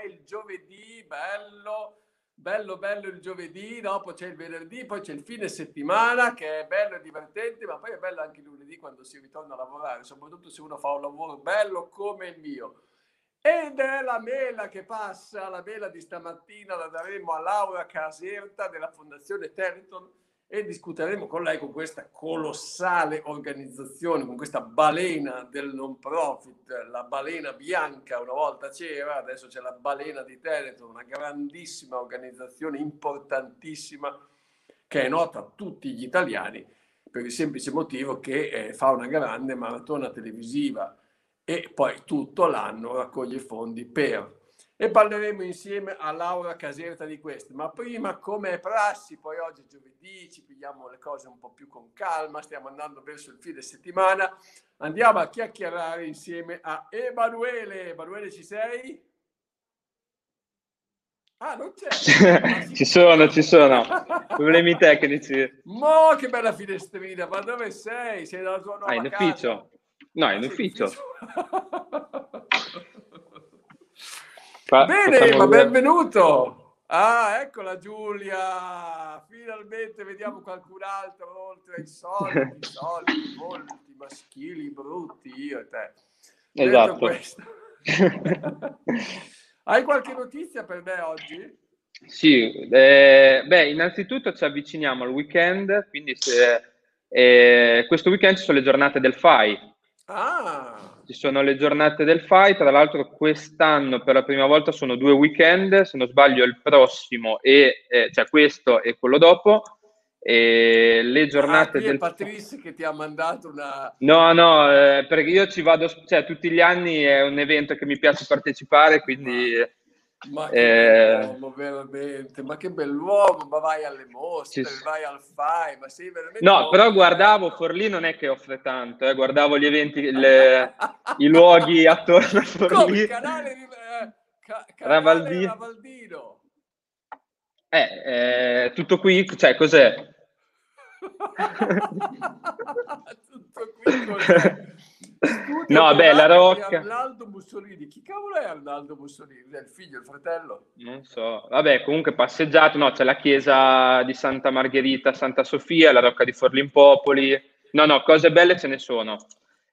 è il giovedì, bello, bello, bello il giovedì, dopo c'è il venerdì, poi c'è il fine settimana che è bello e divertente, ma poi è bello anche il lunedì quando si ritorna a lavorare, soprattutto se uno fa un lavoro bello come il mio. Ed è la mela che passa, la mela di stamattina la daremo a Laura Caserta della Fondazione Territon e discuteremo con lei con questa colossale organizzazione, con questa balena del non profit, la balena bianca una volta c'era, adesso c'è la balena di Teleton, una grandissima organizzazione importantissima che è nota a tutti gli italiani per il semplice motivo che eh, fa una grande maratona televisiva e poi tutto l'anno raccoglie fondi per. E parleremo insieme a Laura Caserta di questo. Ma prima, come è prassi, poi oggi è giovedì, ci pigliamo le cose un po' più con calma, stiamo andando verso il fine settimana, andiamo a chiacchierare insieme a Emanuele. Emanuele, ci sei? Ah, non c'è. ci sono, ci sono. Problemi tecnici. Mo che bella finestrina, ma dove sei? Sei dalla tua nuova ah, in casa? ufficio. No, in ufficio. Fa, Bene, ma benvenuto. Ah, eccola Giulia. Finalmente vediamo qualcun altro oltre ai soliti, soliti, volti, maschili, brutti, io e te. Esatto. Hai qualche notizia per me oggi? Sì, eh, beh, innanzitutto ci avviciniamo al weekend, quindi se, eh, questo weekend ci sono le giornate del FAI, Ah. Ci sono le giornate del FAI, tra l'altro quest'anno per la prima volta sono due weekend, se non sbaglio il prossimo, e, eh, cioè questo e quello dopo. E le giornate ah, del Patrice che ti ha mandato una no no eh, perché io ci vado cioè tutti gli anni è un evento che mi piace partecipare quindi ah ma che eh... bell'uomo, veramente, ma che bell'uomo, ma vai alle mostre, sì. vai al FAI, ma sei veramente... No, però guardavo, Forlì non è che offre tanto, eh, guardavo gli eventi, le, i luoghi attorno a Forlì. Come, canale, eh, ca- canale Ravaldi... Ravaldino. Eh, eh, tutto qui, cioè cos'è? tutto qui cos'è? No, beh, la Rocca. Arnaldo Mussolini. Chi cavolo è Arnaldo Mussolini? È il figlio, il fratello? Non so. Vabbè, comunque passeggiato, no, c'è la chiesa di Santa Margherita, Santa Sofia, la Rocca di Forlimpopoli. No, no, cose belle ce ne sono.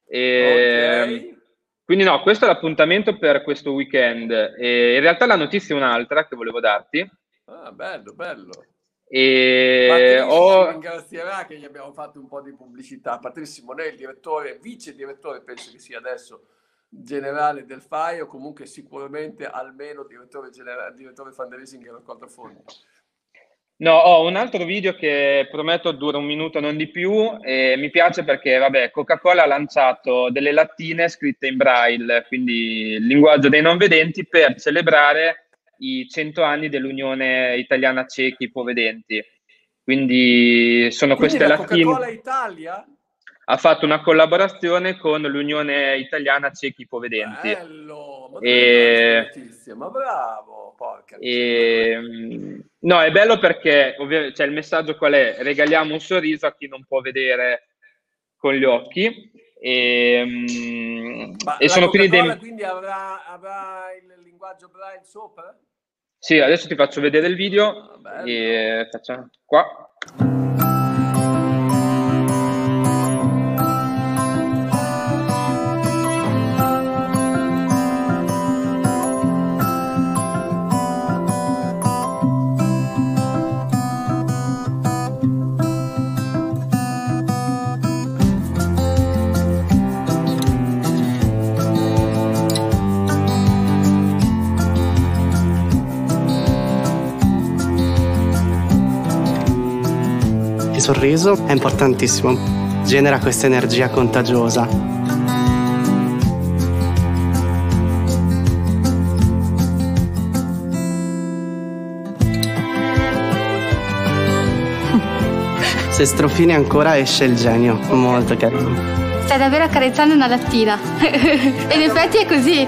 E... Okay. Quindi no, questo è l'appuntamento per questo weekend. E in realtà la notizia è un'altra che volevo darti. Ah, bello, bello. E ho... ringrazierà che gli abbiamo fatto un po' di pubblicità. Patrizio Simonelli, direttore, vice direttore, penso che sia adesso generale del FAI o comunque sicuramente almeno direttore, generale, direttore fundraising e raccolta fondi. No, ho un altro video che prometto dura un minuto, non di più, e mi piace perché, vabbè, Coca-Cola ha lanciato delle lattine scritte in braille, quindi il linguaggio dei non vedenti, per celebrare i 100 anni dell'Unione Italiana Cechi Ipovedenti. Quindi sono Quindi queste la. Coca-Cola Italia? Ha fatto una collaborazione con l'Unione Italiana Cechi Ipovedenti. Bello, ma, e... ma bravo, porca. E... No, è bello perché ovviamente cioè, il messaggio qual è? Regaliamo un sorriso a chi non può vedere con gli occhi. E, e sono quindi dei... quindi avrà, avrà il linguaggio braille sopra? Sì, adesso ti faccio vedere il video ah, e facciamo qua. Sorriso è importantissimo, genera questa energia contagiosa. Se strofini ancora esce il genio, molto carino. Stai davvero accarezzando una lattina. e in effetti è così.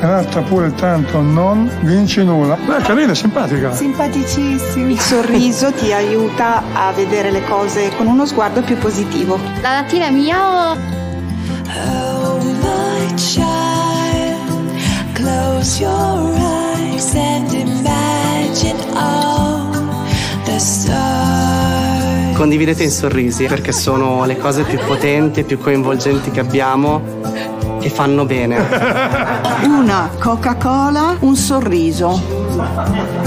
Gratta pure tanto, non vinci nulla. Beh, carina, simpatica. Simpaticissima. Il sorriso ti aiuta a vedere le cose con uno sguardo più positivo. La lattina è mia o... Oh my child, close your eyes and imagine all the stars condividete in sorrisi perché sono le cose più potenti e più coinvolgenti che abbiamo e fanno bene. Una Coca-Cola, un sorriso.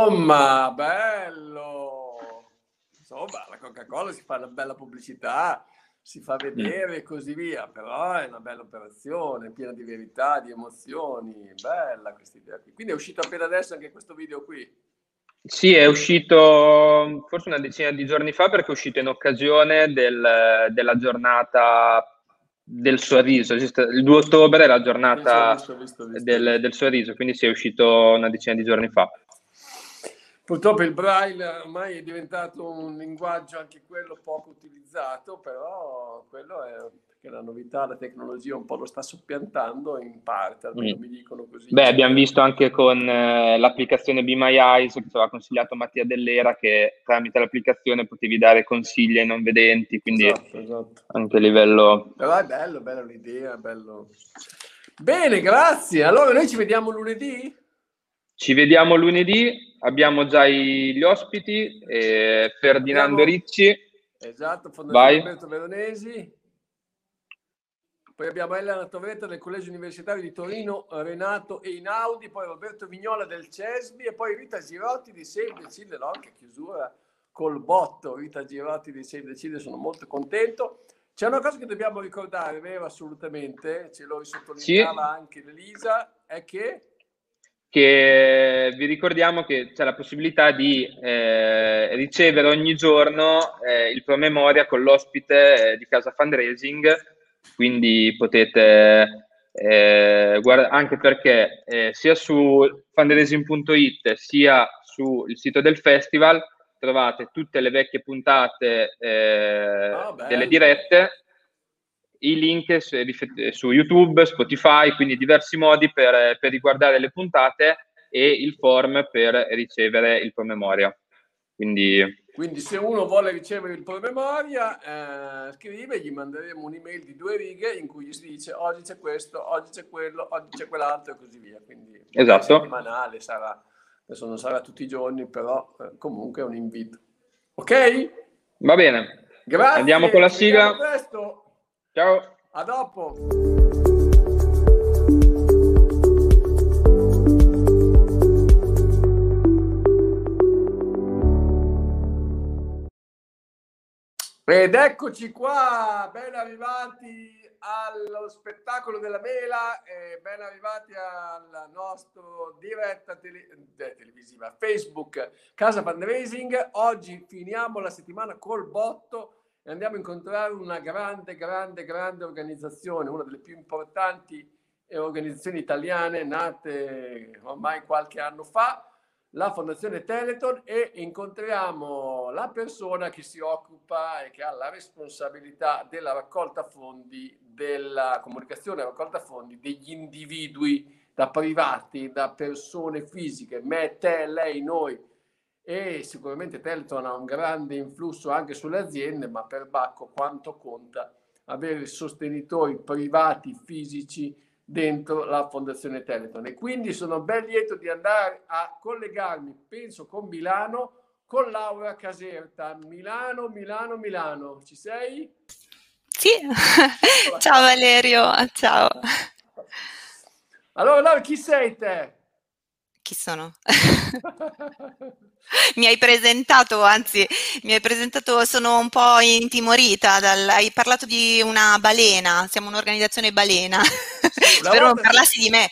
Insomma, bello. Insomma, la Coca-Cola si fa una bella pubblicità, si fa vedere e così via, però è una bella operazione, piena di verità, di emozioni, bella questa idea qui. Quindi è uscito appena adesso anche questo video qui. Sì, è uscito forse una decina di giorni fa perché è uscito in occasione del- della giornata del sorriso. Il 2 ottobre è la giornata Visto, visto, visto. del, del sorriso, quindi si è uscito una decina di giorni fa. Purtroppo il braille ormai è diventato un linguaggio anche quello poco utilizzato, però quello è perché la novità, la tecnologia un po' lo sta soppiantando in parte, almeno Mm. mi dicono così. Beh, abbiamo visto anche con eh, l'applicazione Be My Eyes che ci aveva consigliato Mattia Dell'Era che tramite l'applicazione potevi dare consigli ai non vedenti, quindi Esatto, esatto. anche a livello... Però è bello, bella l'idea, bello. Bene, grazie. Allora noi ci vediamo lunedì? Ci vediamo lunedì, abbiamo già gli ospiti, eh, Ferdinando Abbiamo- Ricci, Esatto, Fondazione Vai. Roberto Veronesi. Poi abbiamo Elena Torretta del Collegio Universitario di Torino, Renato Einaudi, poi Roberto Vignola del CESBI e poi Rita Girotti di Save the Children, no? che chiusura col botto. Rita Girotti di Save the Children, sono molto contento. C'è una cosa che dobbiamo ricordare, vero? Assolutamente, ce lo risottolineava anche Elisa, è che che vi ricordiamo che c'è la possibilità di eh, ricevere ogni giorno eh, il promemoria con l'ospite eh, di Casa Fundraising, quindi potete, eh, guarda- anche perché eh, sia su fundraising.it sia sul sito del festival trovate tutte le vecchie puntate eh, Ah, delle dirette i link su, su YouTube, Spotify, quindi diversi modi per, per riguardare le puntate e il form per ricevere il promemoria. Quindi Quindi se uno vuole ricevere il promemoria, eh, scrive, gli manderemo un'email di due righe in cui gli si dice oggi c'è questo, oggi c'è quello, oggi c'è quell'altro e così via. Quindi Esatto. settimanale sarà, adesso non sarà tutti i giorni, però eh, comunque è un invito. Ok? va bene, Grazie. Andiamo con la sigla. Ciao. A dopo. Ed eccoci qua, ben arrivati allo spettacolo della mela e ben arrivati alla nostra diretta tele- eh, televisiva Facebook Casa Fundraising. Oggi finiamo la settimana col botto e andiamo a incontrare una grande, grande, grande organizzazione, una delle più importanti eh, organizzazioni italiane nate ormai qualche anno fa, la Fondazione Teleton e incontriamo la persona che si occupa e che ha la responsabilità della raccolta fondi, della comunicazione raccolta fondi degli individui da privati, da persone fisiche, me, te, lei, noi e sicuramente Teleton ha un grande influsso anche sulle aziende, ma per Bacco quanto conta avere sostenitori privati fisici dentro la Fondazione Teleton. E quindi sono ben lieto di andare a collegarmi, penso con Milano, con Laura Caserta. Milano, Milano, Milano. Ci sei? Sì, ciao Valerio, ciao. Allora, Laura, chi sei te? Chi sono? Mi hai presentato, anzi, mi hai presentato, sono un po' intimorita, dal, hai parlato di una balena, siamo un'organizzazione balena, spero non parlassi di me.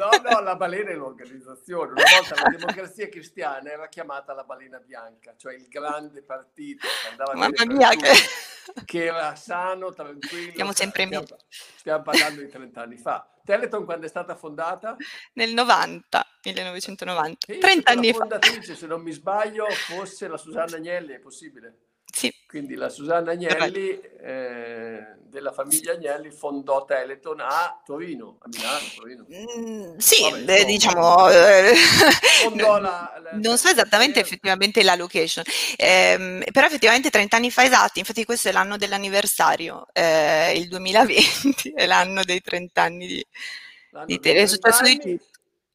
No, no, la balena è l'organizzazione. Una volta la democrazia cristiana era chiamata la balena bianca, cioè il grande partito che andava Mamma mia, che- che era sano, tranquillo. Siamo sempre stiamo, meglio. stiamo parlando di 30 anni fa. Teleton quando è stata fondata? Nel 90, 1990, Penso 30 che anni la fa. fondatrice, se non mi sbaglio, fosse la Susanna Agnelli, è possibile? Sì. Quindi la Susanna Agnelli, eh, della famiglia Agnelli, fondò Teleton a Torino, a Milano, Torino. Mm, sì, Vabbè, beh, insomma. diciamo, eh, Fondò la- la- non so esattamente la- effettivamente la location, Ehm, però effettivamente 30 anni fa esatti, infatti questo è l'anno dell'anniversario, eh, il 2020 è l'anno dei 30 anni di, l'anno di tele, è successo di 30 anni. tutto.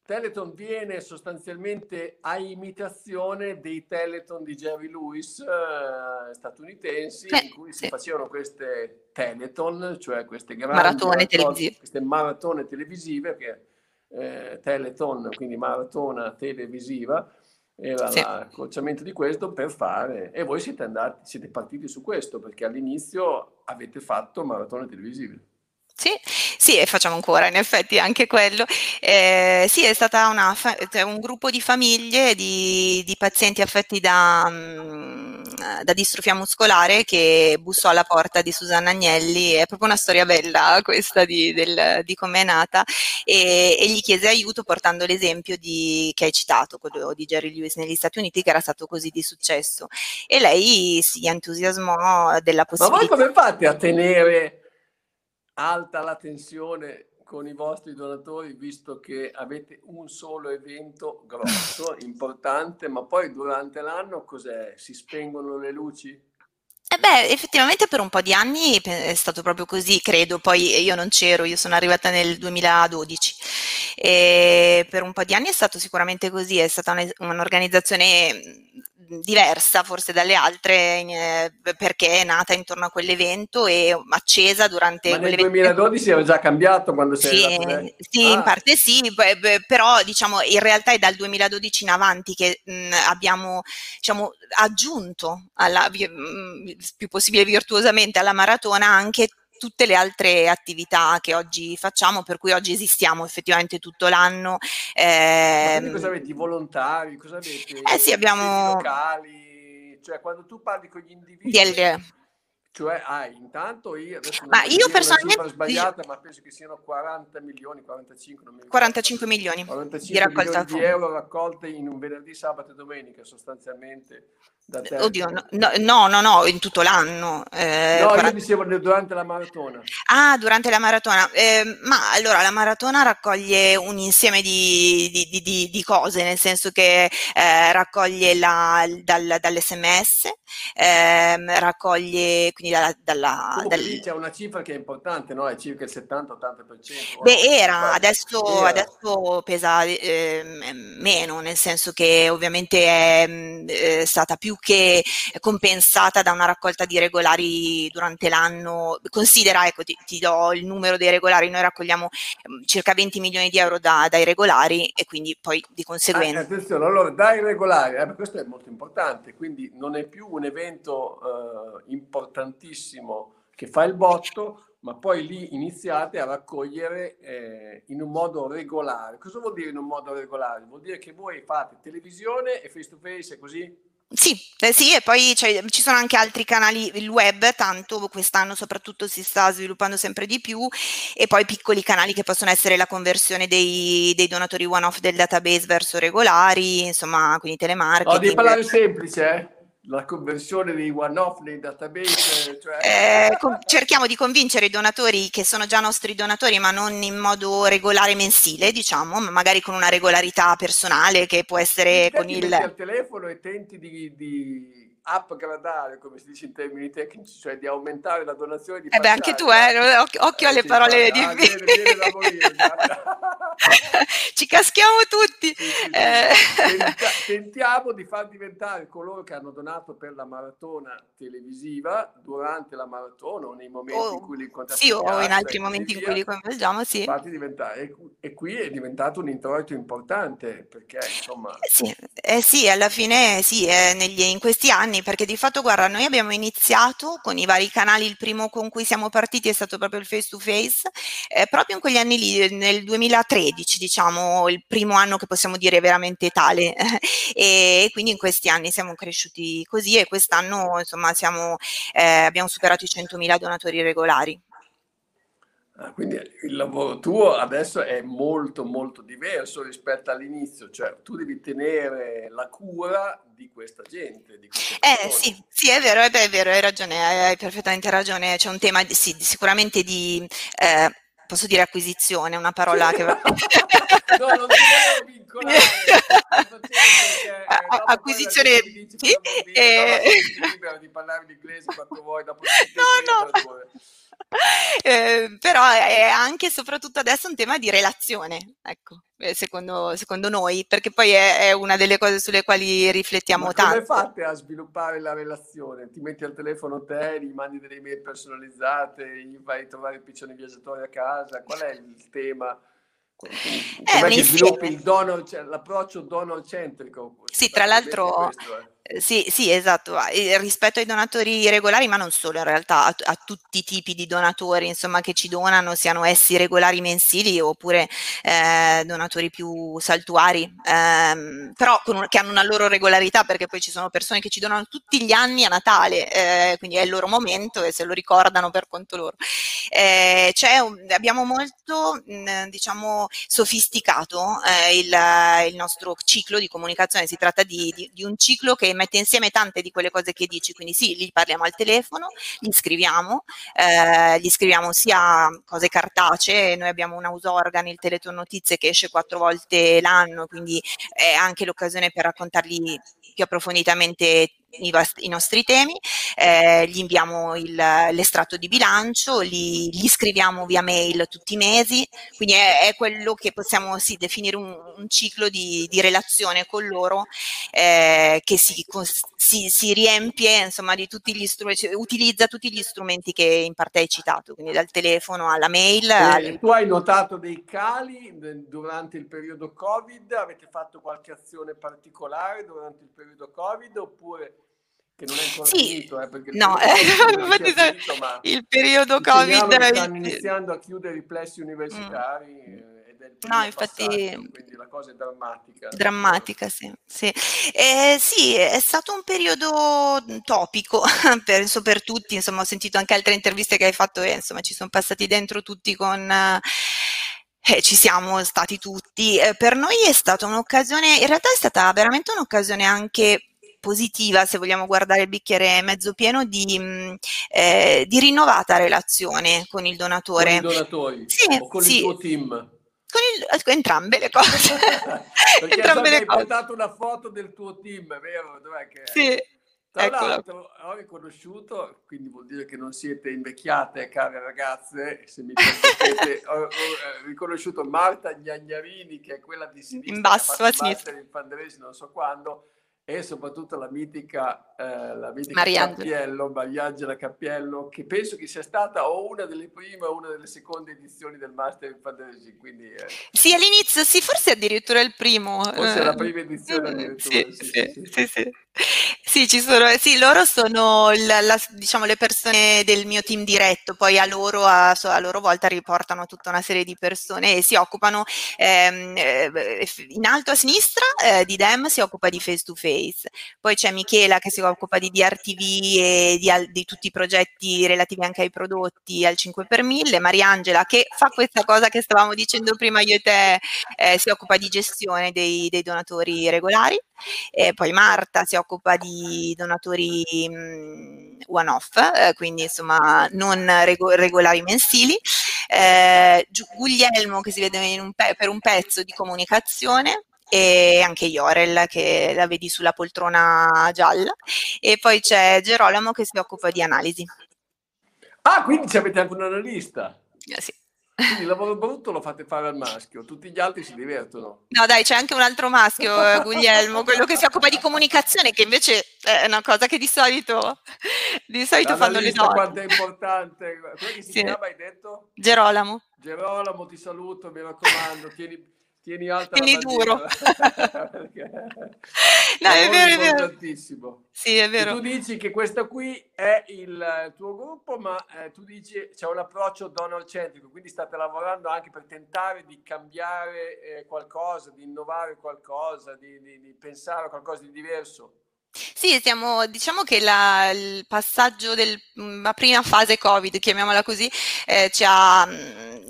Teleton viene sostanzialmente a imitazione dei Teleton di Jerry Lewis eh, statunitensi Eh, in cui si sì. facevano queste Teleton, cioè queste grandi Maratone maratone- televisive. queste maratone televisive che eh, Teleton, quindi maratona televisiva, era Sì. l'accorciamento di questo per fare e voi siete andati, siete partiti su questo perché all'inizio avete fatto maratone televisive. Sì, sì, e facciamo ancora in effetti anche quello. Eh, sì, è stata una fa- cioè, un gruppo di famiglie di, di pazienti affetti da, mm, da distrofia muscolare che bussò alla porta di Susanna Agnelli. È proprio una storia bella questa di, del- di come è nata e, e gli chiese aiuto portando l'esempio di, che hai citato, quello di Jerry Lewis negli Stati Uniti, che era stato così di successo. E lei si entusiasmò della Ma voi possibilità. come fate a tenere alta la tensione con i vostri donatori visto che avete un solo evento grosso, importante, ma poi durante l'anno cos'è? Si spengono le luci? Eh beh, effettivamente per un po' di anni è stato proprio così, credo, poi io non c'ero, io sono arrivata nel 2012 e per un po' di anni è stato sicuramente così, è stata un- un'organizzazione diversa forse dalle altre in- eh, perché è nata intorno a quell'evento e accesa durante Ma nel quell'evento. 2012 era già cambiato quando sei Sì, arrivato sì, in Ah, parte sì, però diciamo in realtà è dal 2012 in avanti che mh, abbiamo diciamo, aggiunto alla, mh, il più possibile virtuosamente alla maratona anche tutte le altre attività che oggi facciamo, per cui oggi esistiamo effettivamente tutto l'anno. Quindi cosa avete? I volontari? Cosa avete? Eh sì, I abbiamo- enti locali? Cioè quando tu parli con gli individui... DL. Cioè, hai intanto io, Ma io personalmente- sbagliata, ma penso che siano 40 milioni, 45, non mi ricordo. 45 milioni di 45 raccolta milioni di euro raccolte in un venerdì, sabato e domenica, sostanzialmente. Oddio, no, no, no, no, in tutto l'anno. eh, No, io 40 dicevo durante la maratona. Ah, durante la maratona. Ehm, ma allora la maratona raccoglie un insieme di, di- di- di- cose, nel senso che eh, raccoglie la, dal- dall'SMS, ehm, raccoglie quindi dalla, dalla- Comunque dal- c'è una cifra che è importante, no? È circa il 70-80%. Beh, era, adesso, Era. adesso pesa ehm, meno, nel senso che ovviamente è mh, eh, stata più che compensata da una raccolta di regolari durante l'anno. Considera, ecco, ti, ti do il numero dei regolari, noi raccogliamo ehm, circa 20 milioni di euro da- dai regolari e quindi poi di Ah, conseguenza. attenzione, allora dai regolari, eh, questo è molto importante, quindi non è più un evento eh, importantissimo che fa il botto, ma poi lì iniziate a raccogliere eh, in un modo regolare. Cosa vuol dire in un modo regolare? Vuol dire che voi fate televisione e face to face e così? Sì, eh, sì, e poi cioè, ci sono anche altri canali, il web, tanto quest'anno soprattutto si sta sviluppando sempre di più, e poi piccoli canali che possono essere la conversione dei, dei donatori one-off del database verso regolari, insomma, quindi No, devi telemarketing. parlare semplice, eh? La conversione dei one-off nei database, cioè... Eh, cerchiamo di convincere i donatori che sono già nostri donatori, ma non in modo regolare mensile, diciamo, ma magari con una regolarità personale che può essere Te con ti il... al telefono e tenti di, di upgradare, come si dice in termini tecnici, cioè di aumentare la donazione di Eh beh, anche tu, eh, occhio, occhio alle sì, parole difficili. viene- viene morire. Ci caschiamo tutti. Sì, sì, sì. Eh. Tenta- tentiamo di far diventare coloro che hanno donato per la maratona televisiva durante la maratona o nei momenti Oh, in cui li incontrate Sì, o in altri momenti in cui li coinvolgiamo, sì. e, e qui è diventato un introito importante perché insomma Eh Sì, eh sì, alla fine sì, eh, negli- in questi anni, perché di fatto, guarda, noi abbiamo iniziato con i vari canali, il primo con cui siamo partiti è stato proprio il face to face, eh, proprio in quegli anni lì, nel 2013, diciamo, il primo anno che possiamo dire veramente tale, e quindi in questi anni siamo cresciuti così e quest'anno, insomma, siamo, eh, abbiamo superato i 100.000 donatori regolari. Ah, quindi il lavoro tuo adesso è molto molto diverso rispetto all'inizio, cioè tu devi tenere la cura di questa gente. Di eh sì, sì, è vero, è vero, hai ragione, hai perfettamente ragione, c'è un tema di, sì, sicuramente di... Eh, posso dire acquisizione, una parola che no, non ti volevo vincolare. acquisizione sì, e... di parlare in inglese quanto vuoi dopo no, no. Eh, però è anche e soprattutto adesso un tema di relazione, ecco, eh, secondo, secondo noi, perché poi è, è, una delle cose sulle quali riflettiamo Ma tanto. Come fate a sviluppare la relazione? Ti metti al telefono te, gli mandi delle email personalizzate, gli vai a trovare i piccioni viaggiatori a casa, qual è il tema? Come che sviluppi il Donald, cioè, l'approccio Donald centrico? Sì, tra l'altro, questo, eh. Eh, sì, sì, esatto, rispetto ai donatori regolari, ma non solo in realtà, a, a, tutti i tipi di donatori, insomma, che ci donano, siano essi regolari mensili oppure eh, donatori più saltuari, ehm, però un, che hanno una loro regolarità, perché poi ci sono persone che ci donano tutti gli anni a Natale, eh, quindi è il loro momento e se lo ricordano per conto loro. Eh, un, abbiamo molto, mh, diciamo, sofisticato eh, il, il, nostro ciclo di comunicazione, si tratta di, di, di un ciclo che mette insieme tante di quelle cose che dici, quindi sì, gli parliamo al telefono, gli scriviamo, eh, gli scriviamo sia cose cartacee, noi abbiamo un house organ, il Teleton Notizie che esce quattro volte l'anno, quindi è anche l'occasione per raccontargli più approfonditamente i, i nostri temi, eh, gli inviamo l'estratto di bilancio, li, gli scriviamo via mail tutti i mesi, quindi è, è quello che possiamo sì, definire un, un ciclo di, di, relazione con loro eh, che si, si, si, riempie insomma di tutti gli strumenti, cioè, utilizza tutti gli strumenti che in parte hai citato, quindi dal telefono alla mail. Al... Tu hai notato dei cali durante il periodo Covid? Avete fatto qualche azione particolare durante il periodo Covid oppure che non è ancora sì, finito, eh, perché no, eh, finito, il periodo Covid stanno iniziando a chiudere i plessi universitari. Mm. No, infatti, passato, quindi la cosa è drammatica. Drammatica, sì. Sì. Eh, sì, è stato un periodo topico, penso per tutti, insomma ho sentito anche altre interviste che hai fatto e insomma ci sono passati dentro tutti con... Eh, ci siamo stati tutti. Eh, per noi è stata un'occasione, in realtà è stata veramente un'occasione anche positiva, se vogliamo guardare il bicchiere mezzo pieno, di, mm, eh, di rinnovata relazione con il donatore. Con i donatori sì, o con sì. il tuo team? Con, il, con entrambe le cose. Entrambe le cose. hai portato una foto del tuo team, vero? Dov'è che Sì. Tra Eccola. l'altro ho riconosciuto, quindi vuol dire che non siete invecchiate, care ragazze, se mi permettete, ho, ho, riconosciuto Marta Gnagnarini, che è quella di sinistra, in basso a sinistra, in fundraising, non so quando, e soprattutto la mitica, eh, la mitica Cappiello, Mariangela Cappiello, che penso che sia stata o una delle prime o una delle seconde edizioni del Master in Fantasy. Quindi, eh. Sì, all'inizio, sì, forse addirittura il primo. Forse eh. la prima edizione addirittura. Sì, sì, sì. sì, sì, ci sono, sì, loro sono la, la, diciamo, le persone del mio team diretto, poi a loro, a, a, loro volta riportano tutta una serie di persone e si occupano, ehm, eh, in alto a sinistra eh, di DEM si occupa di face to face, poi c'è Michela che si occupa di DRTV e di, di tutti i progetti relativi anche ai prodotti al 5 per 1000, Mariangela che fa questa cosa che stavamo dicendo prima io e te, eh, si occupa di gestione dei, dei donatori regolari, e poi Marta si occupa di donatori mh, one off, eh, quindi insomma non rego- regolari mensili, eh, Guglielmo che si vede un pe- per un pezzo di comunicazione e anche Iorel che la vedi sulla poltrona gialla e poi c'è Gerolamo che si occupa di analisi. Ah, quindi avete anche un analista? Eh, sì. Quindi il lavoro brutto lo fate fare al maschio, tutti gli altri si divertono. No, dai, c'è anche un altro maschio, eh, Guglielmo, quello che si occupa di comunicazione, che invece è una cosa che di solito, di solito fanno le donne. quanto è importante. Come si sì. chiama, hai detto? Gerolamo. Gerolamo, ti saluto, mi raccomando, tieni tieni alta tieni duro. No, è vero, è vero. Sì, è vero. E tu dici che questo qui è il tuo gruppo, ma eh, tu dici c'è un approccio Donald centrico, quindi state lavorando anche per tentare di cambiare eh, qualcosa, di innovare qualcosa, di, di, di pensare a qualcosa di diverso. Sì, stiamo, diciamo che la, il passaggio della prima fase Covid, chiamiamola così, eh, ci, ha,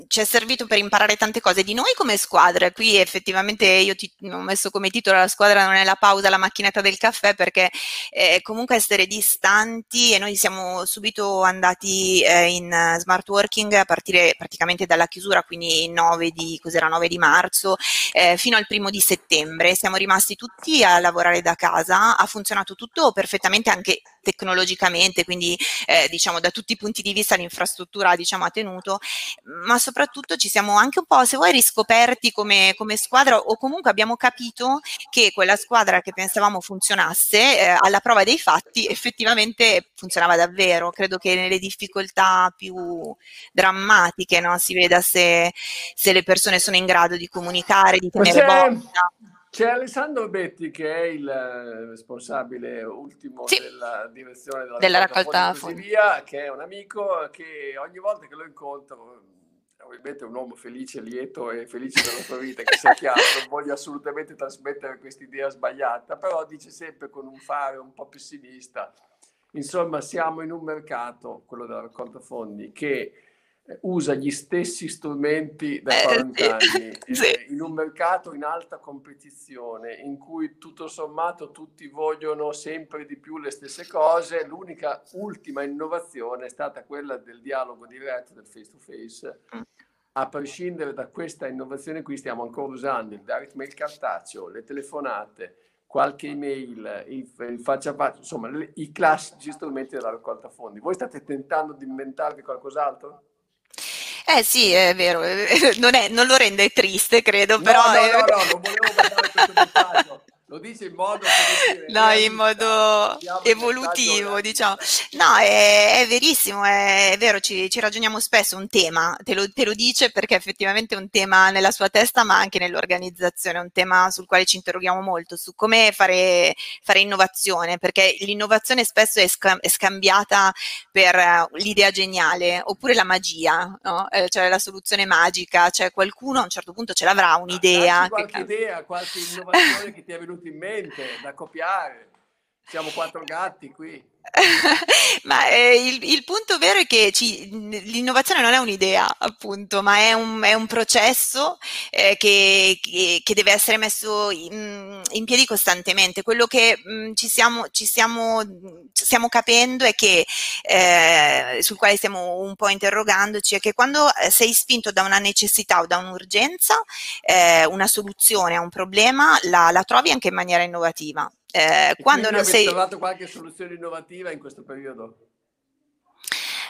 ci, è servito per imparare tante cose di noi come squadra. Qui effettivamente io ti, ho messo come titolo la squadra non è la pausa, la macchinetta del caffè, perché eh, comunque essere distanti e noi siamo subito andati eh, in smart working a partire praticamente dalla chiusura, quindi 9 di, 9 di marzo, eh, fino al primo di settembre. Siamo rimasti tutti a lavorare da casa, ha funzionato tutto perfettamente anche tecnologicamente, quindi eh, diciamo da tutti i punti di vista l'infrastruttura diciamo, ha tenuto, ma soprattutto ci siamo anche un po', se vuoi, riscoperti come, come squadra o comunque abbiamo capito che quella squadra che pensavamo funzionasse eh, alla prova dei fatti effettivamente funzionava davvero. Credo che nelle difficoltà più drammatiche no, si veda se, se, le persone sono in grado di comunicare, di tenere botta. C'è Alessandro Betti che è il eh, responsabile ultimo sì. della direzione della, della raccolta fondi via, che è un amico che ogni volta che lo incontro ovviamente è un uomo felice, lieto e felice della sua vita, che sia chiaro, non voglio assolutamente trasmettere questa idea sbagliata, però dice sempre con un fare un po' pessimista, insomma siamo in un mercato, quello della raccolta fondi, che usa gli stessi strumenti da 40 eh, anni sì. eh, in un mercato in alta competizione in cui tutto sommato tutti vogliono sempre di più le stesse cose l'unica ultima innovazione è stata quella del dialogo diretto del face to face a prescindere da questa innovazione qui stiamo ancora usando il direct mail cartaceo le telefonate qualche email, il, il faccia a faccia, insomma, le, i classici strumenti della raccolta fondi. Voi state tentando di inventarvi qualcos'altro? Eh sì, è vero, non, è, non lo rende triste, credo, no, però... No, no, no, non volevo mandare questo. Lo dice in modo, dire, no, in modo evolutivo, diciamo. No, è, è verissimo, è, è vero, ci, ci, ragioniamo spesso, un tema, te lo, te lo, dice perché effettivamente è un tema nella sua testa, ma anche nell'organizzazione, è un tema sul quale ci interroghiamo molto, su come fare, fare innovazione, perché l'innovazione spesso è, sca- è scambiata per uh, l'idea geniale, oppure la magia, no? eh, cioè la soluzione magica, cioè qualcuno a un certo punto ce l'avrà un'idea. Ah, qualche che... idea, qualche innovazione che ti è venuta venuto in mente da copiare. Siamo quattro gatti qui. ma eh, il, il, punto vero è che ci, l'innovazione non è un'idea, appunto, ma è un, è un processo eh, che, che, che, deve essere messo in, in piedi costantemente. Quello che mh, mm, ci, siamo, ci stiamo, stiamo capendo è che, eh, sul quale stiamo un po' interrogandoci, è che quando eh, sei spinto da una necessità o da un'urgenza, eh, una soluzione a un problema la, la trovi anche in maniera innovativa. Eh, quando non sei... trovato qualche soluzione innovativa in questo periodo?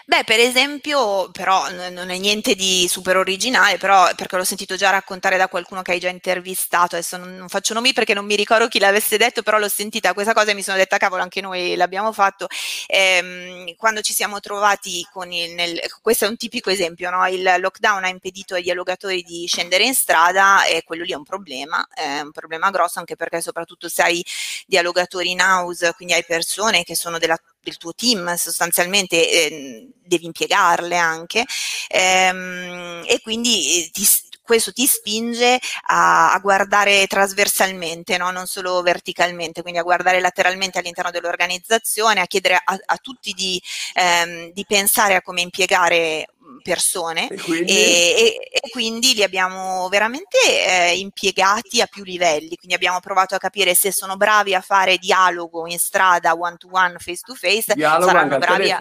Beh, per esempio, però non è niente di super originale, però perché l'ho sentito già raccontare da qualcuno che hai già intervistato, adesso non, non, faccio nomi perché non mi ricordo chi l'avesse detto, però l'ho sentita questa cosa e mi sono detta, cavolo, anche noi l'abbiamo fatto. Ehm, quando ci siamo trovati con il, nel, questo è un tipico esempio, no? il lockdown ha impedito ai dialogatori di scendere in strada e quello lì è un problema, è un problema grosso anche perché soprattutto se hai dialogatori in house, quindi hai persone che sono della del tuo team sostanzialmente eh, devi impiegarle anche. Ehm, e quindi eh, ti, questo ti spinge a, a guardare trasversalmente, no? non solo verticalmente, quindi a guardare lateralmente all'interno dell'organizzazione, a chiedere a, a tutti di, ehm, di, pensare a come impiegare persone. E quindi, e, e, quindi li abbiamo veramente eh, impiegati a più livelli, quindi abbiamo provato a capire se sono bravi a fare dialogo in strada one to one, face to face, dialogo saranno bravi a,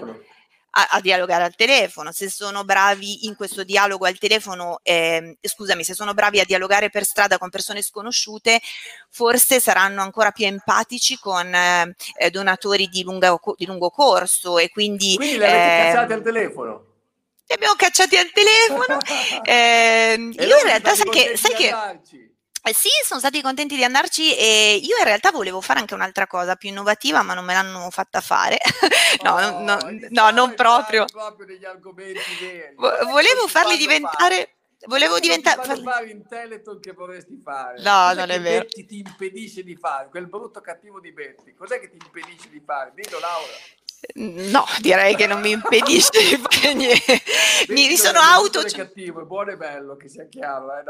a, a, dialogare al telefono, se sono bravi in questo dialogo al telefono, eh, scusami, se sono bravi a dialogare per strada con persone sconosciute, forse saranno ancora più empatici con eh, donatori di, lunga, di, lungo corso e quindi... Quindi li avete eh, cacciati al telefono? li abbiamo cacciati al telefono. eh, io in realtà sai che, sai che eh sì, sono stati contenti di andarci e io in realtà volevo fare anche un'altra cosa più innovativa, ma non me l'hanno fatta fare. no, oh, no, no, non proprio. proprio degli argomenti veri. volevo farli diventare... Volevo diventare... Farli fare in Teleton che vorresti fare. No, Cos'è non è vero. Betty ti impedisce di fare, quel brutto cattivo di Betty. Cos'è che ti impedisce di fare? Dillo Laura. No, direi che non mi impedisce di fare niente. Mi, mi sono auto. È cattivo, è buono e bello, che sia chiaro. Eh?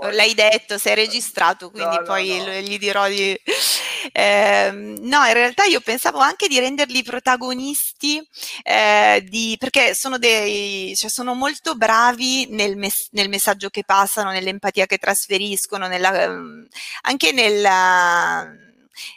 No, L'hai detto, sei registrato, quindi no, poi no, gli dirò di. Ehm, no, in realtà io pensavo anche di renderli protagonisti, eh, di, perché sono, dei, cioè sono molto bravi nel, mes- nel, messaggio che passano, nell'empatia che trasferiscono, nella, ehm, anche nella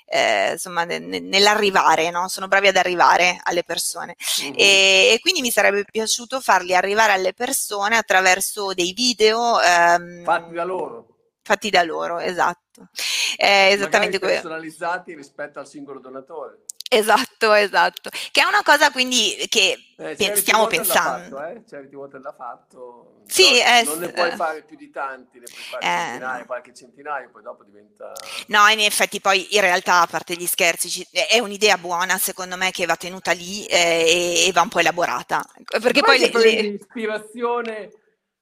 eh, insomma, ne, nell'arrivare, no? sono bravi ad arrivare alle persone uh-huh. e, e, quindi mi sarebbe piaciuto farli arrivare alle persone attraverso dei video ehm, fatti da loro. Fatti da loro, esatto. Eh, esattamente quello. Personalizzati rispetto al singolo donatore. Esatto, esatto. Che è una cosa quindi che eh, pe- stiamo pensando. Fatto, eh? Charity Water l'ha fatto. Sì, no, eh, non ne puoi fare più di tanti, ne puoi fare eh, centinaia, qualche centinaio, poi dopo diventa... No, in effetti poi in realtà, a parte gli scherzi, è un'idea buona secondo me che va tenuta lì eh, e, va un po' elaborata. Perché poi, poi le, le... ispirazione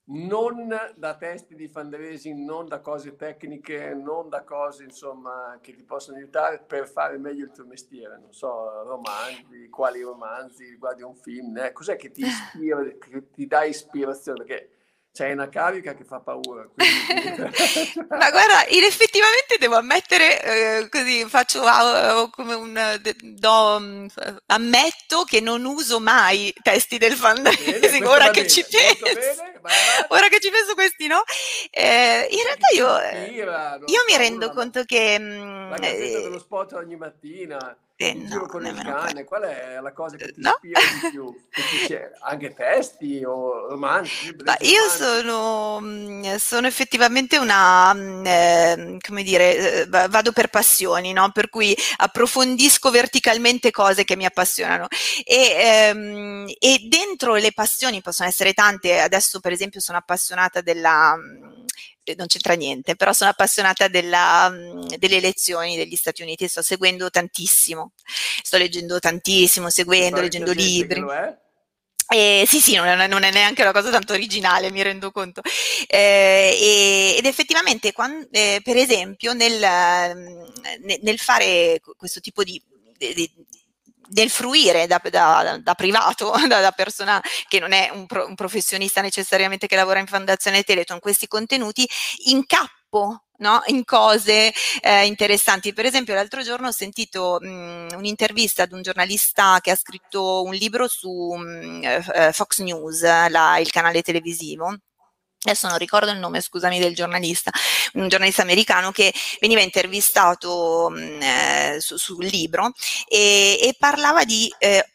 non da testi di fundraising, non da cose tecniche, non da cose insomma che ti possono aiutare per fare meglio il tuo mestiere. Non so, romanzi, quali romanzi, guardi un film, eh? cos'è che ti ispira, che ti dà ispirazione? Perché c'è una carica che fa paura. Quindi... Ma guarda, in effettivamente devo ammettere, eh, così faccio uh, come un do, um, ammetto che non uso mai testi del fundraising. Ora che, ci penso, bene, ora che ci penso, questi no. Eh, in realtà io, io mi rendo conto che. Mm, la gazzetta eh, dello spot ogni mattina eh, no, con il cane, qual è la cosa che ti no. ispira di più? anche testi o romanzi? Ma io sono, mm, sono, effettivamente una, eh, come dire, eh, vado per passioni, no? per cui approfondisco verticalmente cose che mi appassionano e, ehm, e dentro le passioni possono essere tante, adesso per esempio sono appassionata della mm, non c'entra niente, però sono appassionata della, delle elezioni degli Stati Uniti, sto seguendo tantissimo, sto leggendo tantissimo, seguendo, leggendo libri. Eh, sì, sì, non è, non è, neanche una cosa tanto originale, mi rendo conto. Eh, ed effettivamente, quando, eh, per esempio, nel, nel, fare questo tipo di, di, del fruire da, da, da privato, da, da, persona che non è un, pro, un, professionista necessariamente che lavora in Fondazione Teleton, questi contenuti, incappo no? in cose eh, interessanti. Per esempio, l'altro giorno ho sentito mh, un'intervista ad un giornalista che ha scritto un libro su mh, eh, Fox News, la, il canale televisivo adesso non ricordo il nome, scusami, del giornalista, un giornalista americano che veniva intervistato mh, eh, su, sul libro e, e parlava di eh,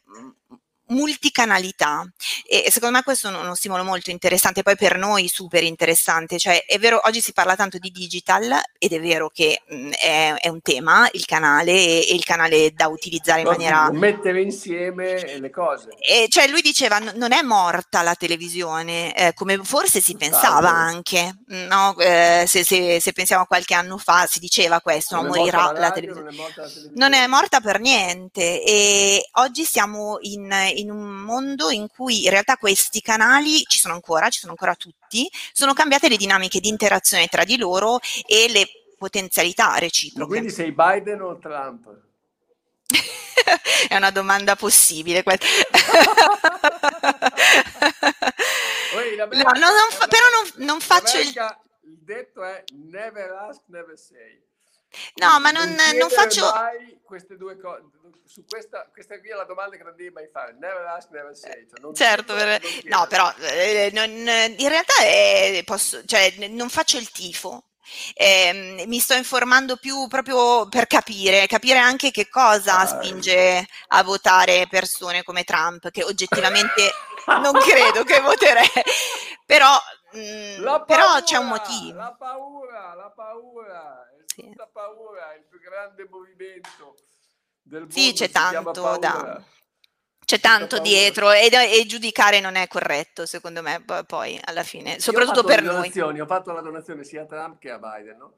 multicanalità e secondo me questo è uno stimolo molto interessante, poi per noi super interessante, cioè è vero, oggi si parla tanto di digital ed è vero che mh, è, è, un tema, il canale e, e, il canale da utilizzare in maniera... Mettere insieme le cose. E cioè lui diceva non è morta la televisione, eh, come forse si pensava anche, no? eh, se, se, se, pensiamo a qualche anno fa si diceva questo, non no? morirà la, la, televisione. Non è, la televisione. Non è morta per niente e oggi siamo in in un mondo in cui in realtà questi canali ci sono ancora, ci sono ancora tutti, sono cambiate le dinamiche di interazione tra di loro e le potenzialità reciproche. quindi sei Biden o Trump? È una domanda possibile. No, no, non fa, però non, non faccio il... Il detto è never ask, never say. No, ma non, non faccio... Mai queste due cose su questa, questa qui è la domanda che non devi mai fare. Never ask, never say. Cioè, certo, per... no, però eh, non, in realtà è, posso, cioè, non faccio il tifo. Eh, mi sto informando più proprio per capire, capire anche che cosa ah, spinge a votare persone come Trump, che oggettivamente non credo che voterei, però, mh, mm, paura, però c'è un motivo. La paura, la paura, sì. tutta paura, il più grande movimento del sì, c'è tanto da... C'è tanto dietro e, e, giudicare non è corretto, secondo me, poi alla fine, soprattutto per noi. Ho fatto la donazione sia a Trump che a Biden, no?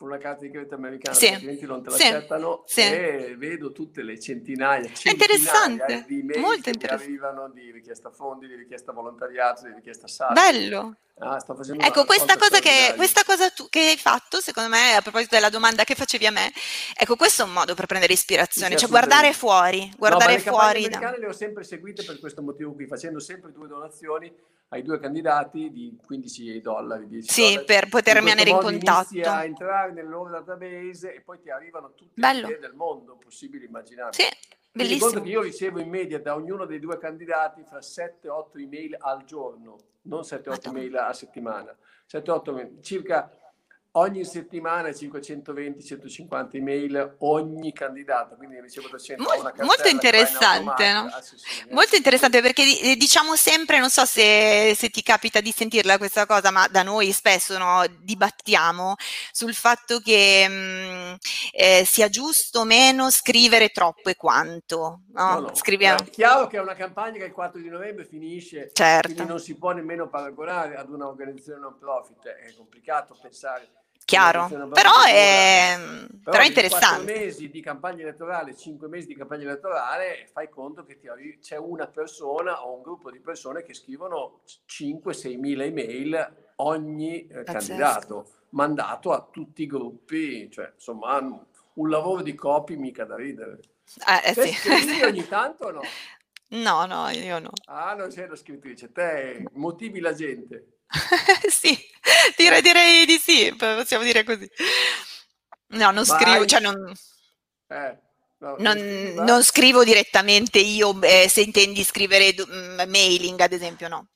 Con una carta di credito americana, sì. altrimenti non te l'accettano sì. e vedo tutte le centinaia, centinaia di mail che arrivano di richiesta fondi, di richiesta volontariato, di richiesta SAT. Bello! Ah, ecco, questa cosa, che, questa cosa tu, che, hai fatto, secondo me, a proposito della domanda che facevi a me, ecco, questo è un modo per prendere ispirazione, cioè guardare fuori, guardare no, fuori. Le americane da... le ho sempre seguite per questo motivo qui, facendo sempre due donazioni, ai due candidati di 15 dollari. 10 Sì, dollari. per poter In rimanere in contatto. inizi a entrare nel loro database e poi ti arrivano tutte Bello. le idee del mondo possibili immaginabili. Sì, bellissimo. che io ricevo in media da ognuno dei due candidati fra 7-8 email al giorno, non 7-8 Madonna. email a settimana. 7-8 mail, circa ogni settimana 520-150 email ogni candidato, quindi ricevo da 100 Mol- una molto in interessante, no? Ah. Molto interessante perché eh, diciamo sempre, non so se, se ti capita di sentirla questa cosa, ma da noi spesso no, dibattiamo sul fatto che mh, eh, sia giusto o meno scrivere troppo e quanto. No? No, no. Scriviamo. È chiaro che è una campagna che il 4 di novembre finisce, Certo. quindi non si può nemmeno paragonare ad un'organizzazione non profit, è complicato pensare. Chiaro, non però è, però Però in interessante. quattro mesi di campagna elettorale, cinque mesi di campagna elettorale, fai conto che c'è una persona o un gruppo di persone che scrivono 5-6 mila email ogni eh, Pazzesco. candidato, mandato a tutti i gruppi, cioè insomma un lavoro di copy mica da ridere. Eh, eh, Te sì. scrivi ogni tanto o no? No, no, io no. Ah, non sei una scrittrice, te motivi la gente. Sì, direi, direi di sì, possiamo dire così. No, non Ma scrivo, cioè non, Eh, no, non- non scrivo direttamente io, eh, se intendi scrivere mm, mailing, ad esempio, no.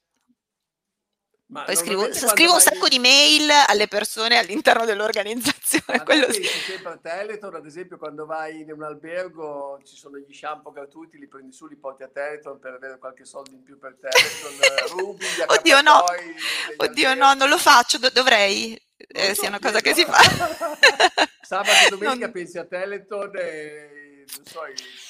Ma Poi scrivo, scrivo un sacco di mail alle persone all'interno dell'organizzazione. Ma quello sì. sempre a Teleton, ad esempio, quando vai in un albergo ci sono gli shampoo gratuiti, li prendi su, li porti a Teleton per avere qualche soldo in più per Teleton, eh, rubi, Oddio no, oddio alberghi. no, non lo faccio, do- dovrei, eh, sia una cosa che si fa. Sabato e domenica Non- pensi a Teleton e non so,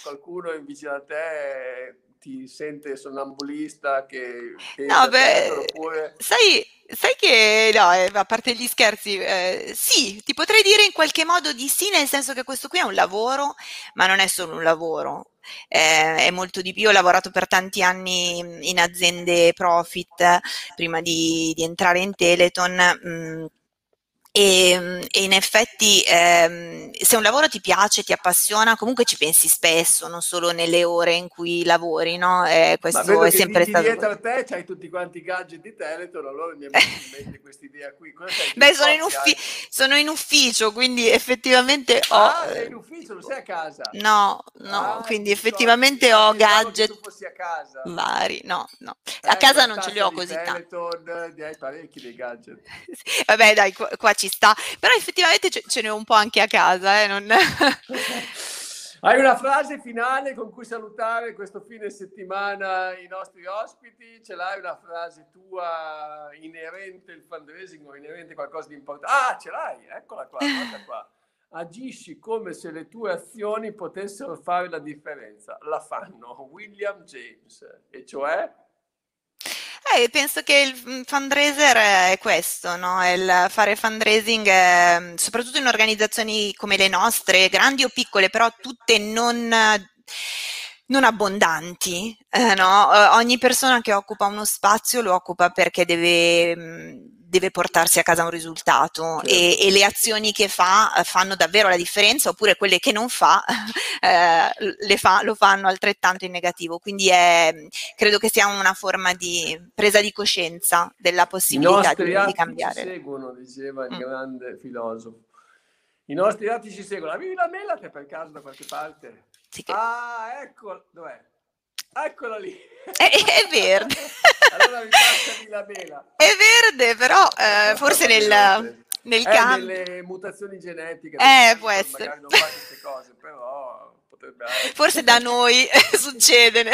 qualcuno in vicino a te ti sente sonnambulista che pensa No, beh, oppure... sai, sai che no, eh, a parte gli scherzi, eh, sì, ti potrei dire in qualche modo di sì, nel senso che questo qui è un lavoro, ma non è solo un lavoro. eh, è molto di più. Ho lavorato per tanti anni in aziende profit prima di, di entrare in Teleton. mh, e, e in effetti ehm, se un lavoro ti piace, ti appassiona, comunque ci pensi spesso, non solo nelle ore in cui lavori, no? Eh, questo è sempre di- stato dietro a te c'hai tutti quanti i gadget di Teleton, allora mi è venuta in mente questa idea qui. Beh, sono in, uffi- sono in ufficio, quindi effettivamente ho... Ah, sei in ufficio, non sei a casa. No, no, Ah, quindi ti effettivamente scocchi. ho gadget tu fossi a casa. vari. No, no. A Eh, casa non ce li ho così tanti. Teleton, hai parecchi dei gadget. Vabbè, dai, qua, qua ci sta. Però effettivamente ce, ce n'è un po' anche a casa, eh, non... Hai una frase finale con cui salutare questo fine settimana i nostri ospiti? Ce l'hai una frase tua inerente al fundraising o inerente a qualcosa di importante? Ah, ce l'hai, eccola qua, guarda qua. Agisci come se le tue azioni potessero fare la differenza. La fanno William James, e cioè Eh, penso che il mm, fundraiser è questo, no? Il fare fundraising, ehm, soprattutto in organizzazioni come le nostre, grandi o piccole, però tutte non, non abbondanti, eh, no? Eh, Ogni persona che occupa uno spazio lo occupa perché deve, mm, deve portarsi a casa un risultato Certo. e, e le azioni che fa eh, fanno davvero la differenza, oppure quelle che non fa, eh, le fa- lo fanno altrettanto in negativo. Quindi è, credo che sia una forma di presa di coscienza della possibilità di, di atti ci cambiare. seguono, diceva il Mm. grande filosofo. I nostri atti ci seguono. Avevi la mela te per caso da qualche parte? Sì che- Ah, ecco, dov'è? Eccola lì. È- è verde. allora mi passami la mela. È verde, però eh, forse nel, nel cambio. nelle mutazioni genetiche. Eh, può essere. Magari non fa queste cose, però. Forse da noi succede.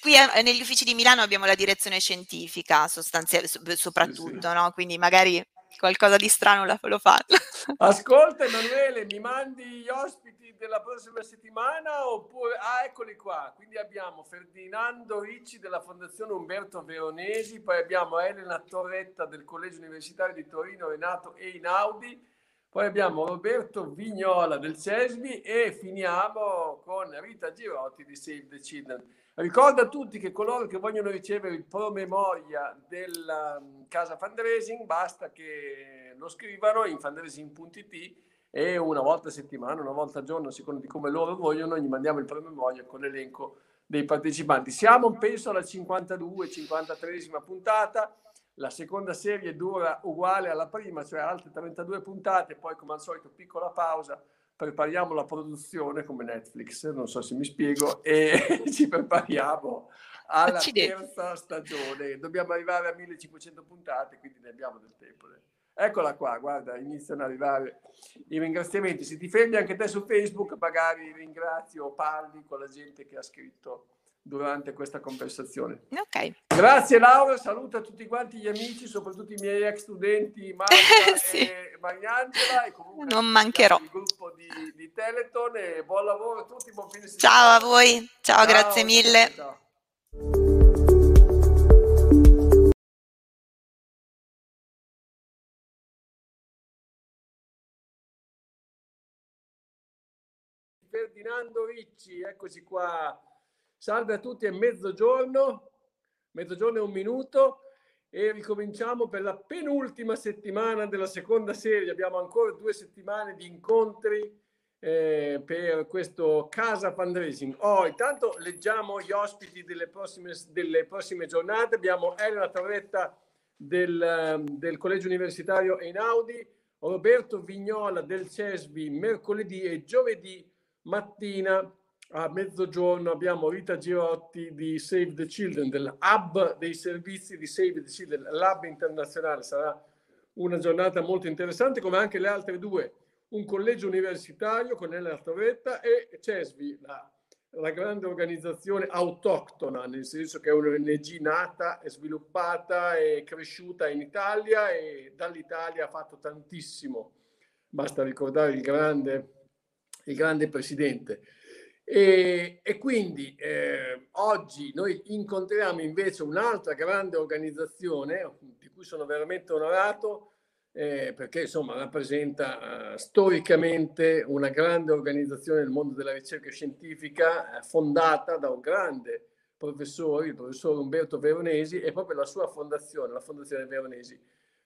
Qui eh, negli uffici di Milano abbiamo la direzione scientifica sostanziale, so- soprattutto, no? Quindi magari qualcosa di strano lo fanno. Ascolta Emanuele, mi mandi gli ospiti della prossima settimana oppure... Ah, eccoli qua. Quindi abbiamo Ferdinando Ricci della Fondazione Umberto Veronesi, poi abbiamo Elena Torretta del Collegio Universitario di Torino, Renato Einaudi, poi abbiamo Roberto Vignola del CESBI e finiamo con Rita Girotti di Save the Children. Ricordo a tutti che coloro che vogliono ricevere il promemoria della mm, casa fundraising basta che lo scrivano in fundraising.it e una volta a settimana, una volta al giorno, a seconda di come loro vogliono, gli mandiamo il promemoria con l'elenco dei partecipanti. Siamo, penso, alla 52-53esima puntata. La seconda serie dura uguale alla prima, cioè altre 32 puntate, poi come al solito piccola pausa, prepariamo la produzione come Netflix, non so se mi spiego, e ci prepariamo alla terza stagione. Dobbiamo arrivare a 1500 puntate, quindi ne abbiamo del tempo. Eccola qua, guarda, iniziano ad arrivare i ringraziamenti. Se ti fermi anche te su Facebook, magari ringrazi o parli con la gente che ha scritto durante questa conversazione. Ok. Grazie Laura, saluto a tutti quanti gli amici, soprattutto i miei ex studenti Marta sì. e Mariangela e comunque non mancherò. il gruppo di, di, Teleton e buon lavoro a tutti, buon fine settimana. Ciao a voi, ciao, ciao grazie mille. Ciao. Ferdinando Ricci, eccoci qua. Salve a tutti, è mezzogiorno, mezzogiorno e un minuto e ricominciamo per la penultima settimana della seconda serie. Abbiamo ancora due settimane di incontri eh, per questo Casa Fundraising. Oh, intanto leggiamo gli ospiti delle prossime, delle prossime giornate. Abbiamo Elena Torretta del, del Collegio Universitario Einaudi, Roberto Vignola del CESBI mercoledì e giovedì mattina a mezzogiorno abbiamo Rita Girotti di Save the Children, del hub dei servizi di Save the Children, l'hub internazionale. Sarà una giornata molto interessante, come anche le altre due. Un collegio universitario con Elena Torretta e CESVI, la, la grande organizzazione autoctona, nel senso che è un'ONG nata, e sviluppata e cresciuta in Italia e dall'Italia ha fatto tantissimo. Basta ricordare il grande il grande presidente. E, e quindi eh, oggi noi incontriamo invece un'altra grande organizzazione di cui sono veramente onorato eh, perché insomma rappresenta eh, storicamente una grande organizzazione nel mondo della ricerca scientifica eh, fondata da un grande professore, il professor Umberto Veronesi e proprio la sua fondazione, la Fondazione Veronesi.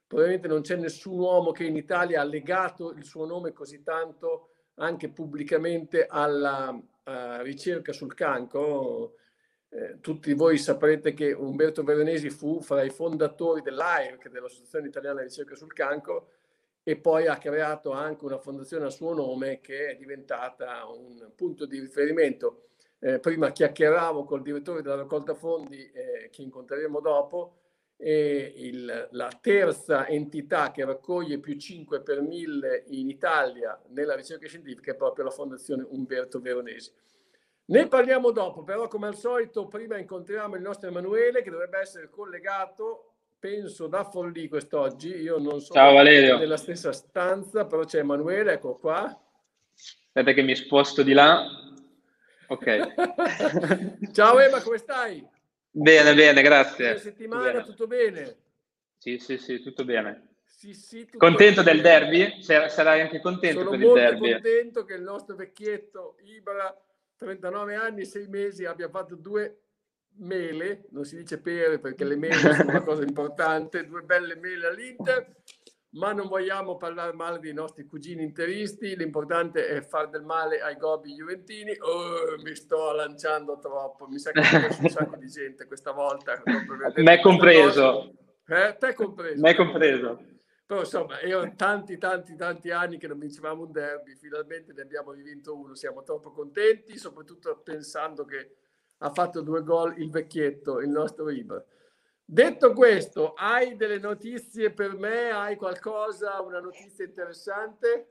Probabilmente non c'è nessun uomo che in Italia ha legato il suo nome così tanto anche pubblicamente alla ricerca sul cancro. Eh, tutti voi saprete che Umberto Veronesi fu fra i fondatori dell'AIRC, dell'Associazione Italiana di Ricerca sul Cancro, e poi ha creato anche una fondazione a suo nome che è diventata un punto di riferimento. Eh, prima chiacchieravo col direttore della raccolta fondi eh, che incontreremo dopo e il, la terza entità che raccoglie più 5 per 1000 in Italia nella ricerca scientifica è proprio la Fondazione Umberto Veronesi. Ne parliamo dopo, però come al solito prima incontriamo il nostro Emanuele che dovrebbe essere collegato, penso da Forlì quest'oggi, io non sono Ciao, Valerio. nella stessa stanza, però c'è Emanuele, ecco qua. Aspetta che mi sposto di là. Ok. Ciao Ema, come stai? Bene, bene, grazie. settimana tutto bene. tutto bene? Sì, sì, sì, tutto bene. Sì, sì, tutto contento bene. del derby? Sarai anche contento Sono per il derby? Sono contento che il nostro vecchietto Ibra, 39 anni e 6 mesi, abbia fatto due mele, non si dice pere perché le mele sono una cosa importante, due belle mele all'Inter ma non vogliamo parlare male dei nostri cugini interisti, l'importante è far del male ai gobbi juventini. Oh, mi sto lanciando troppo, mi sa che c'è un sacco di gente questa volta. Me compreso. Eh, te compreso. Me compreso. Però insomma, io tanti, tanti, tanti anni che non vincevamo un derby, finalmente ne abbiamo rivinto uno, siamo troppo contenti, soprattutto pensando che ha fatto due gol il vecchietto, il nostro Ibra. Detto questo, hai delle notizie per me? Hai qualcosa, una notizia interessante?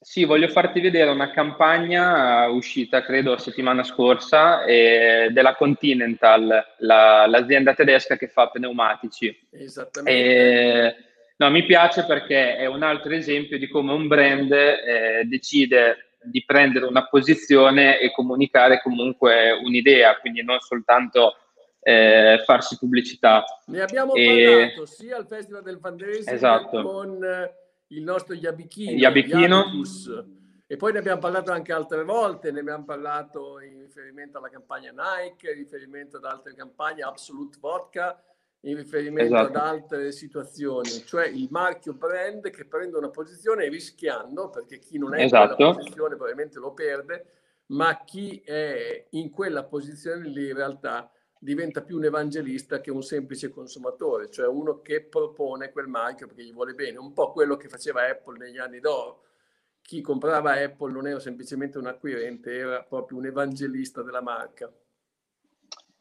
Sì, voglio farti vedere una campagna uscita, credo, settimana scorsa, eh, della Continental, la, l'azienda tedesca che fa pneumatici. Esattamente. E, no, mi piace perché è un altro esempio di come un brand eh, decide di prendere una posizione e comunicare comunque un'idea, quindi non soltanto eh, farsi pubblicità. Ne abbiamo e... parlato sia al Festival del Fundraising esatto. con eh, il nostro Yabichino, Yabichino. e poi ne abbiamo parlato anche altre volte, ne abbiamo parlato in riferimento alla campagna Nike, in riferimento ad altre campagne, Absolute Vodka, in riferimento esatto. ad altre situazioni, cioè il marchio brand che prende una posizione rischiando, perché chi non è esatto. in quella posizione probabilmente lo perde, ma chi è in quella posizione lì in realtà diventa più un evangelista che un semplice consumatore, cioè uno che propone quel marchio perché gli vuole bene, un po' quello che faceva Apple negli anni d'oro. Chi comprava Apple non era semplicemente un acquirente, era proprio un evangelista della marca.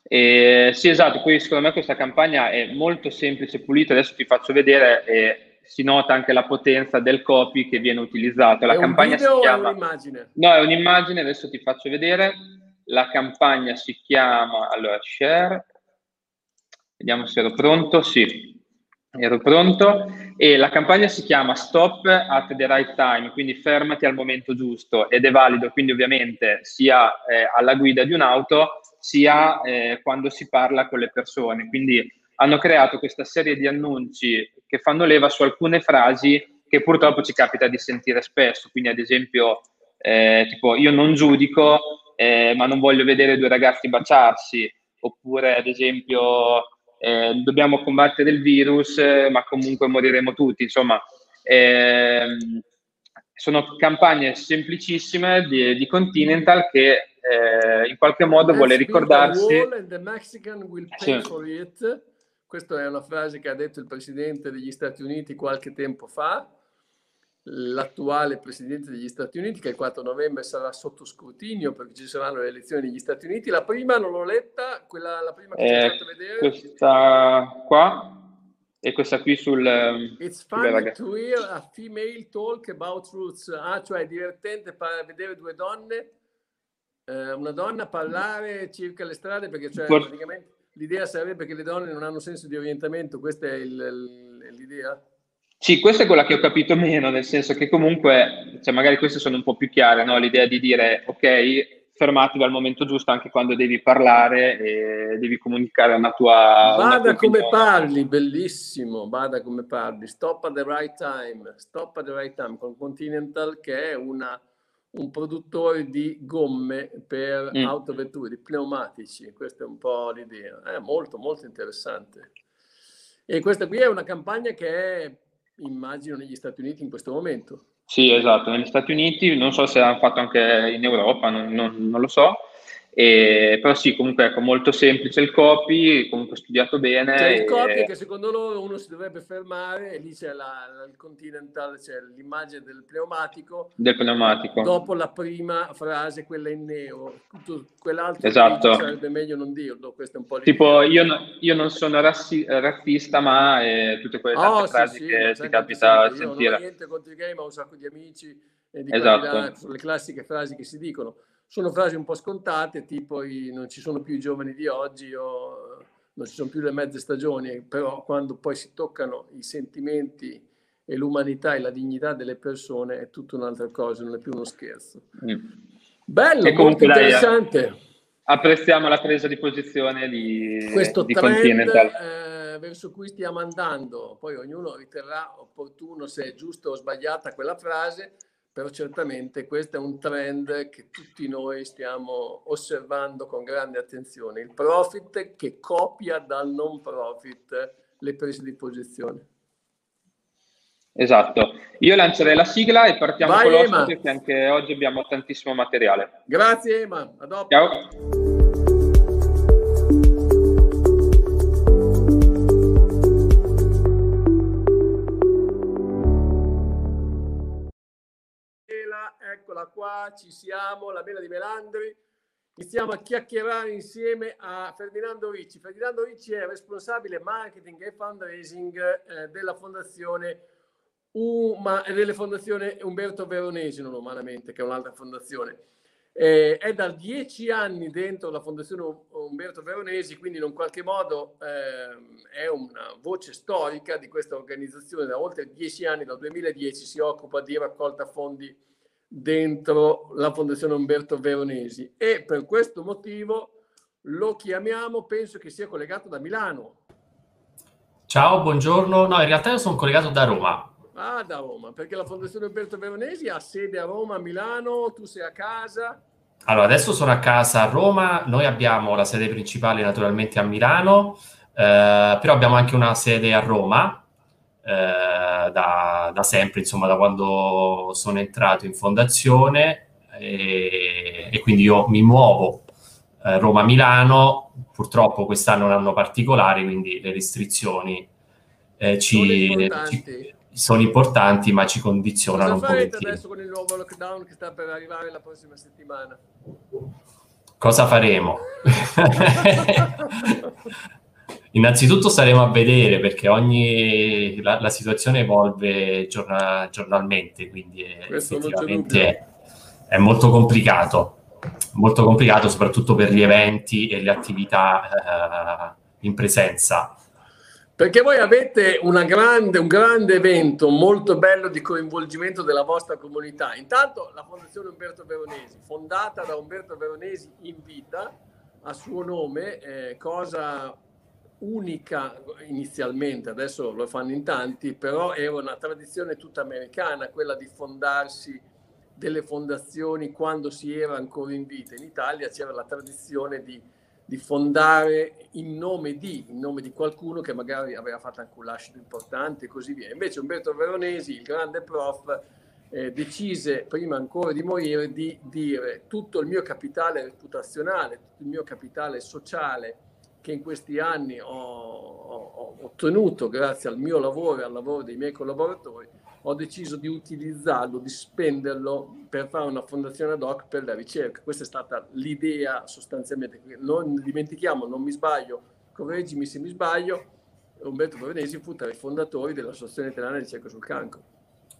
Eh, sì, esatto, poi secondo me questa campagna è molto semplice, pulita, adesso ti faccio vedere e si nota anche la potenza del copy che viene utilizzato. La è campagna si chiama... è un'immagine? No, è un'immagine, adesso ti faccio vedere. La campagna si chiama, allora, share, vediamo se ero pronto, sì, ero pronto, e la campagna si chiama Stop at the right time, quindi fermati al momento giusto, ed è valido quindi ovviamente sia eh, alla guida di un'auto, sia eh, quando si parla con le persone, quindi hanno creato questa serie di annunci che fanno leva su alcune frasi che purtroppo ci capita di sentire spesso, quindi ad esempio eh, tipo io non giudico eh, ma non voglio vedere due ragazzi baciarsi, oppure ad esempio eh, dobbiamo combattere il virus, eh, ma comunque moriremo tutti. Insomma, ehm, sono campagne semplicissime di, di Continental che eh, in qualche modo vuole ricordarsi. Sì. Questa è una frase che ha detto il presidente degli Stati Uniti qualche tempo fa l'attuale presidente degli Stati Uniti, che il 4 novembre sarà sotto scrutinio perché ci saranno le elezioni negli Stati Uniti. La prima non l'ho letta, quella la prima che eh, ci hai fatto vedere. Questa qua e questa qui sul. Um, It's funny to hear a female talk about roots. Ah, cioè è divertente vedere due donne, eh, una donna parlare circa le strade perché cioè, For... praticamente l'idea sarebbe che le donne non hanno senso di orientamento, questa è il, l'idea? Sì, questa è quella che ho capito meno, nel senso che comunque, cioè magari queste sono un po' più chiare, no? l'idea di dire ok, fermatevi al momento giusto anche quando devi parlare e devi comunicare una tua... Bada una come parli, bellissimo, bada come parli, stop at the right time, stop at the right time con Continental che è una, un produttore di gomme per mm. autovetture, di pneumatici, questa è un po' l'idea, è molto molto interessante. E questa qui è una campagna che è immagino negli Stati Uniti in questo momento. Sì, esatto, negli Stati Uniti, non so se l'hanno fatto anche in Europa, non, non, non lo so, e, però sì, comunque ecco, molto semplice il copy, comunque studiato bene. C'è il copy che secondo loro uno si dovrebbe fermare e lì c'è la, il Continental, c'è l'immagine del pneumatico. Del pneumatico. Dopo la prima frase, quella in nero. Tutto quell'altro esatto. sarebbe meglio non dirlo, questo è un po' Tipo io, no, io non sono rassi, razzista, ma eh, tutte quelle oh, sì, frasi sì, che ti capita a sentire. Io non ho niente contro i gay, ma ho un sacco di amici e di esatto. sono le classiche frasi che si dicono sono frasi un po' scontate, tipo i, non ci sono più i giovani di oggi o non ci sono più le mezze stagioni, però quando poi si toccano i sentimenti e l'umanità e la dignità delle persone è tutta un'altra cosa, non è più uno scherzo. Mm. Bello, molto interessante. Dai, apprezziamo la presa di posizione di, questo di trend eh, verso cui stiamo andando. Poi ognuno riterrà opportuno se è giusta o sbagliata quella frase, però certamente questo è un trend che tutti noi stiamo osservando con grande attenzione, il profit che copia dal non profit le prese di posizione. Esatto, io lancerei la sigla e partiamo Vai, con l'ospite perché anche oggi abbiamo tantissimo materiale. Grazie Ema, a dopo. Ciao. Qua, ci siamo, la Mela di Melandri. Iniziamo a chiacchierare insieme a Ferdinando Ricci. Ferdinando Ricci è responsabile marketing e fundraising eh, della fondazione Uma, delle fondazione Umberto Veronesi, non umanamente, che è un'altra fondazione. Eh, è da dieci anni dentro la fondazione Umberto Veronesi, quindi in un qualche modo eh, è una voce storica di questa organizzazione. Da oltre dieci anni, dal 2010, si occupa di raccolta fondi dentro la Fondazione Umberto Veronesi e per questo motivo lo chiamiamo, penso che sia collegato da Milano. Ciao, buongiorno. No, in realtà io sono collegato da Roma. Ah, da Roma, perché la Fondazione Umberto Veronesi ha sede a Roma, a Milano, tu sei a casa. Allora, adesso sono a casa a Roma, noi abbiamo la sede principale naturalmente a Milano, eh, però abbiamo anche una sede a Roma, eh, da, da, sempre, insomma, da quando sono entrato in fondazione. E, e, quindi io mi muovo eh, Roma-Milano, purtroppo quest'anno è un anno particolare, quindi le restrizioni eh, ci, Sono importanti. ci- sono importanti, ma ci condizionano Cosa un pochettino. adesso con il nuovo lockdown che sta per arrivare la prossima settimana? Cosa faremo? Innanzitutto staremo a vedere perché ogni, la, la situazione evolve giorna- giornalmente, quindi è, effettivamente è, è molto complicato, molto complicato soprattutto per gli eventi e le attività eh, in presenza. Perché voi avete una grande, un grande evento molto bello di coinvolgimento della vostra comunità. Intanto la Fondazione Umberto Veronesi, fondata da Umberto Veronesi in vita, a suo nome, eh, cosa unica inizialmente, adesso lo fanno in tanti, però era una tradizione tutta americana, quella di fondarsi delle fondazioni quando si era ancora in vita. In Italia c'era la tradizione di, di fondare in nome di, in nome di qualcuno che magari aveva fatto anche un lascito importante e così via. Invece Umberto Veronesi, il grande prof, eh, decise prima ancora di morire di dire tutto il mio capitale reputazionale, tutto il mio capitale sociale che in questi anni ho, ho- ottenuto grazie al mio lavoro e al lavoro dei miei collaboratori, ho deciso di utilizzarlo, di spenderlo per fare una fondazione ad hoc per la ricerca. Questa è stata l'idea sostanzialmente. Non dimentichiamo, non mi sbaglio, correggimi se mi sbaglio, Umberto Veronesi fu tra i fondatori dell'Associazione Italiana di Ricerca sul Cancro.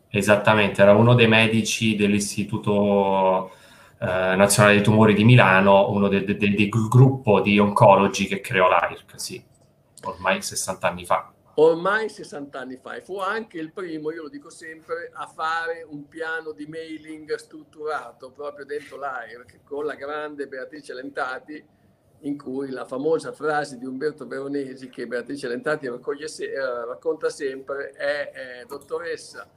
Esattamente, era uno dei medici dell'Istituto eh, Nazionale dei Tumori di Milano, uno del, del- del gruppo di oncologi che creò l'AIRC, sì, ormai 60 anni fa. ormai 60 anni fa e fu anche il primo, io lo dico sempre, a fare un piano di mailing strutturato proprio dentro l'AIRC con la grande Beatrice Lentati in cui la famosa frase di Umberto Veronesi che Beatrice Lentati raccoglie eh, racconta sempre è eh, dottoressa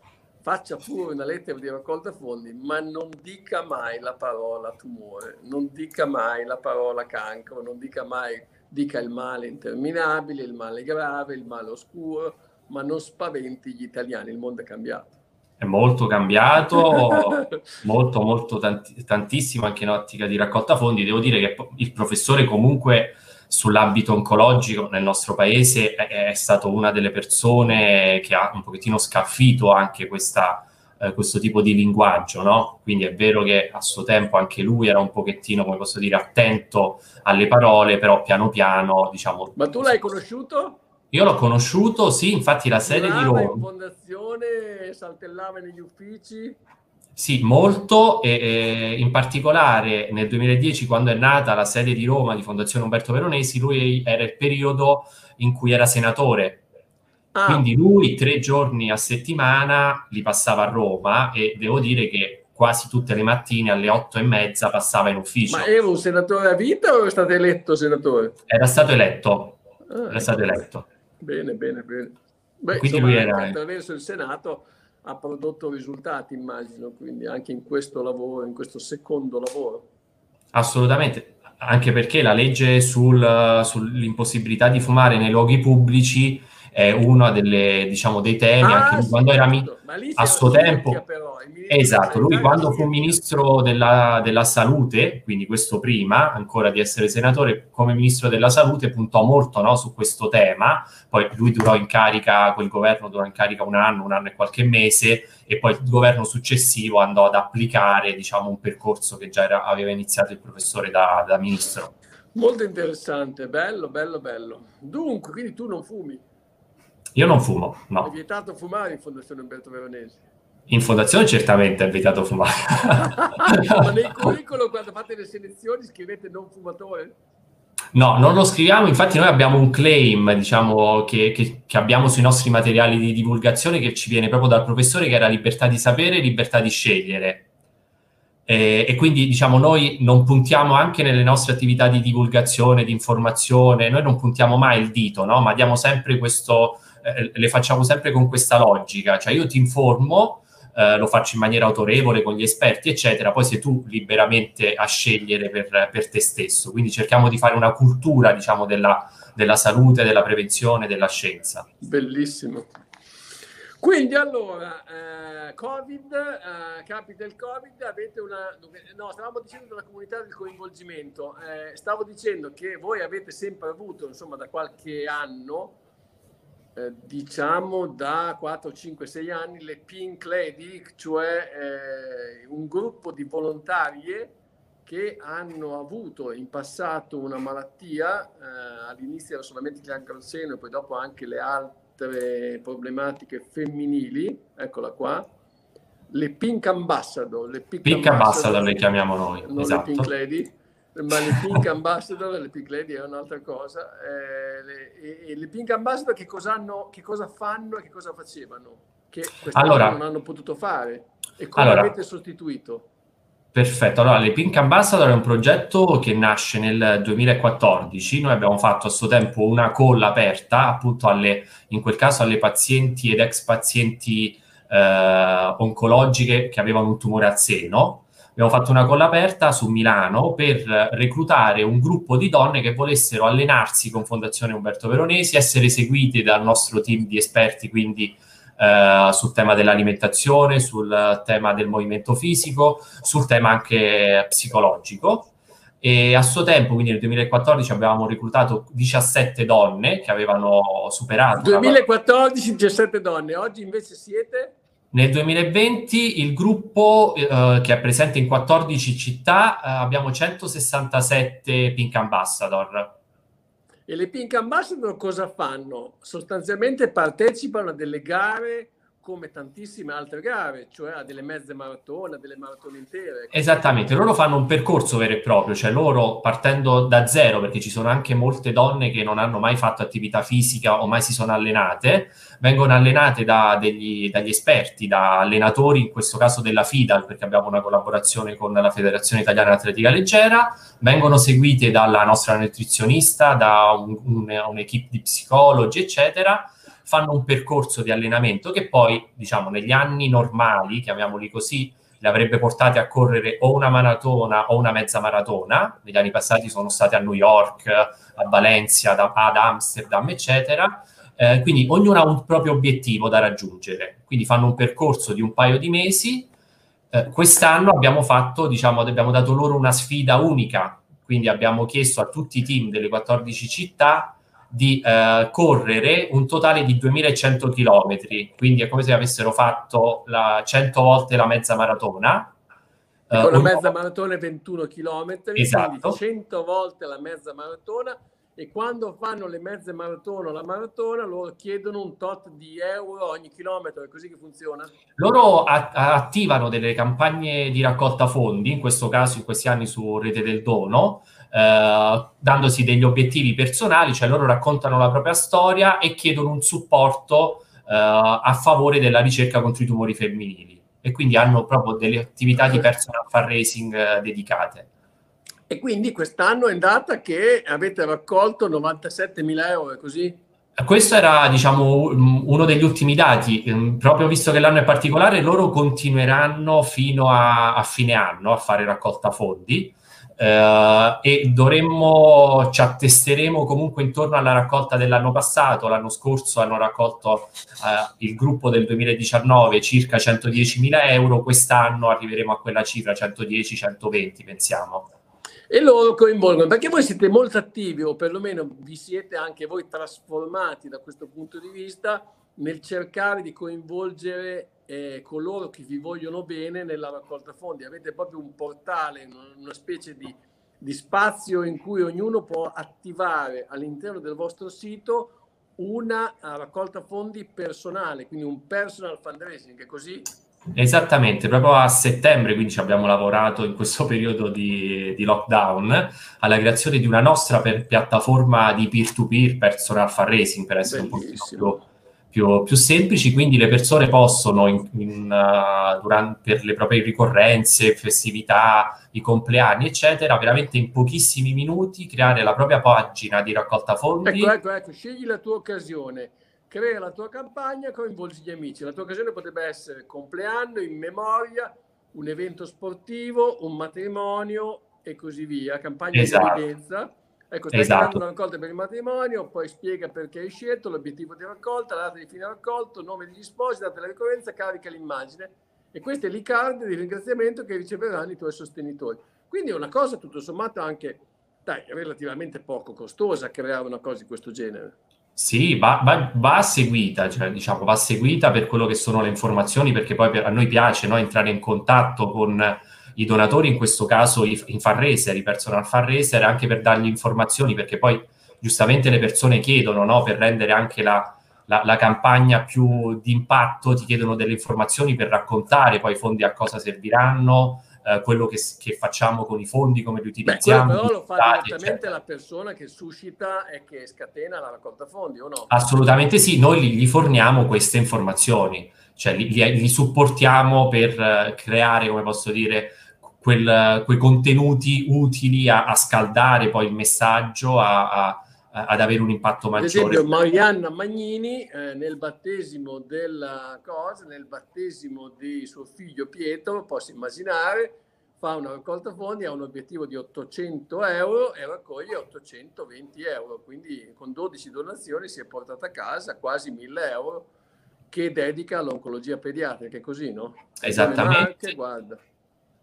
faccia pure una lettera di raccolta fondi ma non dica mai la parola tumore non dica mai la parola cancro non dica mai dica il male interminabile, il male grave, il male oscuro, ma non spaventi gli italiani, il mondo è cambiato. È molto cambiato, molto, molto tanti- tantissimo anche in ottica di raccolta fondi. Devo dire che il professore comunque sull'ambito oncologico nel nostro paese è, è stato una delle persone che ha un pochettino scalfito anche questa, eh, questo tipo di linguaggio, no? Quindi è vero che a suo tempo anche lui era un pochettino, come posso dire, attento alle parole, però piano piano, diciamo... Ma tu l'hai conosciuto? Io l'ho conosciuto, sì, infatti la sede di Roma... in fondazione, saltellava negli uffici. Sì, molto, e, e in particolare nel 2010, quando è nata la sede di Roma di Fondazione Umberto Veronesi, lui era il periodo in cui era senatore. Ah, Quindi lui tre giorni a settimana li passava a Roma e devo dire che quasi tutte le mattine alle otto e mezza passava in ufficio. ma era un senatore a vita o è stato eletto senatore? Era stato eletto, Ah, era stato eletto. Bene, bene, bene. Beh, Quindi insomma, lui era- attraverso il Senato ha prodotto risultati, immagino, quindi anche in questo lavoro, in questo secondo lavoro. Assolutamente, anche perché la legge sul- sull'impossibilità di fumare nei luoghi pubblici è uno delle, diciamo, dei temi, Ah, anche sì, quando era mi- lì a suo tempo- però, Esatto, lui quando fu ministro della, della salute, quindi questo prima ancora di essere senatore, come ministro della salute puntò molto no, su questo tema, poi lui durò in carica, quel governo durò in carica un anno, un anno e qualche mese e poi il governo successivo andò ad applicare diciamo, un percorso che già era- aveva iniziato il professore da, da ministro. Molto interessante, bello, bello, bello. Dunque, quindi tu non fumi, Io non fumo, è no. vietato fumare in Fondazione Umberto Veronesi. In fondazione certamente è vietato fumare. Ma nei curriculum, quando fate le selezioni, scrivete non fumatore? No, non lo scriviamo, infatti noi abbiamo un claim, diciamo, che, che- che abbiamo sui nostri materiali di divulgazione che ci viene proprio dal professore, che era libertà di sapere e libertà di scegliere. E, e quindi, diciamo, noi non puntiamo anche nelle nostre attività di divulgazione, di informazione, noi non puntiamo mai il dito, no? Ma diamo sempre questo, eh, le facciamo sempre con questa logica, cioè io ti informo, eh, lo faccio in maniera autorevole con gli esperti, eccetera, poi sei tu liberamente a scegliere per, per te stesso. Quindi cerchiamo di fare una cultura, diciamo, della, della salute, della prevenzione, della scienza. Bellissimo. Quindi allora, eh, Covid, eh, capita il Covid, avete una... No, stavamo dicendo della comunità del coinvolgimento. Eh, stavo dicendo che voi avete sempre avuto, insomma, da qualche anno, eh, diciamo da 4, 5, 6 anni, le Pink Lady, cioè eh, un gruppo di volontarie che hanno avuto in passato una malattia, eh, all'inizio era solamente il cancro al seno e poi dopo anche le altre problematiche femminili, eccola qua, le Pink Ambassador. Le Pink, Pink Ambassador, Ambassador le chiamiamo noi, non esatto. le Pink Lady, ma le Pink Ambassador, le Pink Lady è un'altra cosa. Eh, le, e, e, le Pink Ambassador che cosa, hanno, che cosa fanno e che cosa facevano? Che allora, non hanno potuto fare e come allora, avete sostituito? Perfetto, allora le Pink Ambassador è un progetto che nasce nel 2014, noi abbiamo fatto a suo tempo una call aperta appunto alle, in quel caso alle pazienti ed ex pazienti eh, oncologiche che avevano un tumore al seno, abbiamo fatto una call aperta su Milano per reclutare un gruppo di donne che volessero allenarsi con Fondazione Umberto Veronesi, essere seguite dal nostro team di esperti, quindi eh, sul tema dell'alimentazione, sul tema del movimento fisico, sul tema anche psicologico. E a suo tempo, quindi nel 2014, avevamo reclutato 17 donne che avevano superato. 2014, 17 donne, oggi invece siete? Nel 2020 il gruppo eh, che è presente in 14 città, eh, abbiamo 167 Pink Ambassador. E le Pink Ambassador cosa fanno? Sostanzialmente partecipano a delle gare come tantissime altre gare, cioè a delle mezze maratone, a delle maratone intere. Esattamente, loro fanno un percorso vero e proprio, cioè loro partendo da zero, perché ci sono anche molte donne che non hanno mai fatto attività fisica o mai si sono allenate, vengono allenate da degli, dagli esperti, da allenatori, in questo caso della FIDAL, perché abbiamo una collaborazione con la Federazione Italiana Atletica Leggera, vengono seguite dalla nostra nutrizionista, da un, un, un'equipe di psicologi, eccetera, fanno un percorso di allenamento che poi, diciamo, negli anni normali, chiamiamoli così, le avrebbe portate a correre o una maratona o una mezza maratona. Negli anni passati sono state a New York, a Valencia, ad Amsterdam, eccetera. Eh, quindi ognuno ha un proprio obiettivo da raggiungere. Quindi fanno un percorso di un paio di mesi. Eh, quest'anno abbiamo fatto, diciamo, abbiamo dato loro una sfida unica. Quindi abbiamo chiesto a tutti i team delle 14 città di eh, correre un totale di 2100 km, quindi è come se avessero fatto la 100 volte la mezza maratona. Uh, con la mezza maratona 21 km, esatto. 100 volte la mezza maratona e quando fanno le mezze maratone o la maratona loro chiedono un tot di euro ogni chilometro, è così che funziona? Loro a- attivano delle campagne di raccolta fondi, in questo caso in questi anni su Rete del Dono, eh, dandosi degli obiettivi personali, cioè loro raccontano la propria storia e chiedono un supporto eh, a favore della ricerca contro i tumori femminili e quindi hanno proprio delle attività di personal fundraising eh, dedicate. E quindi quest'anno è andata che avete raccolto 97 mila euro, è così? Questo era, diciamo, uno degli ultimi dati. Mm, proprio visto che l'anno è particolare, loro continueranno fino a, a fine anno a fare raccolta fondi eh, e dovremmo, ci attesteremo comunque intorno alla raccolta dell'anno passato. L'anno scorso hanno raccolto eh, il gruppo del 2019 circa 110 mila euro, quest'anno arriveremo a quella cifra, 110-120 pensiamo. E loro coinvolgono, perché voi siete molto attivi o perlomeno vi siete anche voi trasformati da questo punto di vista nel cercare di coinvolgere eh, coloro che vi vogliono bene nella raccolta fondi. Avete proprio un portale, una specie di, di spazio in cui ognuno può attivare all'interno del vostro sito una raccolta fondi personale, quindi un personal fundraising, così? Esattamente, proprio a settembre, quindi ci abbiamo lavorato in questo periodo di, di lockdown alla creazione di una nostra per, piattaforma di peer-to-peer personal fundraising per essere Bellissimo. un po' più più, più semplici, quindi le persone possono, in, in, uh, durante, per le proprie ricorrenze, festività, i compleanni, eccetera, veramente in pochissimi minuti creare la propria pagina di raccolta fondi. Ecco, ecco, ecco, scegli la tua occasione, crea la tua campagna, coinvolgi gli amici. La tua occasione potrebbe essere compleanno, in memoria, un evento sportivo, un matrimonio e così via, campagna esatto. di evidenza Ecco, stai Esatto. creando una raccolta per il matrimonio, poi spiega perché hai scelto, l'obiettivo di raccolta, la data di fine raccolto, nome degli sposi, data della ricorrenza, carica l'immagine. E queste le card di ringraziamento che riceveranno i tuoi sostenitori. Quindi è una cosa tutto sommato anche, dai, relativamente poco costosa creare una cosa di questo genere. Sì, va, va- va seguita, cioè, diciamo, va seguita per quello che sono le informazioni, perché poi per- a noi piace no, entrare in contatto con i donatori, in questo caso i, i fundraiser, i personal fundraiser, anche per dargli informazioni, perché poi giustamente le persone chiedono, no, per rendere anche la, la- la campagna più di impatto, ti chiedono delle informazioni per raccontare poi i fondi a cosa serviranno, eh, quello che, che facciamo con i fondi, come li Beh, utilizziamo, però i lo fa direttamente la persona che suscita e che scatena la raccolta fondi, o no? Assolutamente sì, noi gli forniamo queste informazioni, cioè li, li- li supportiamo per eh, creare, come posso dire, quel- quei contenuti utili a, a scaldare poi il messaggio, a- a- ad avere un impatto maggiore. esempio, Marianna Magnini eh, nel battesimo della cosa, nel battesimo di suo figlio Pietro, posso immaginare, fa una raccolta fondi, ha un obiettivo di 800 euro e raccoglie 820 euro. Quindi con 12 donazioni si è portata a casa quasi 1000 euro che dedica all'oncologia pediatrica, è così, no? Esattamente. Marche, guarda.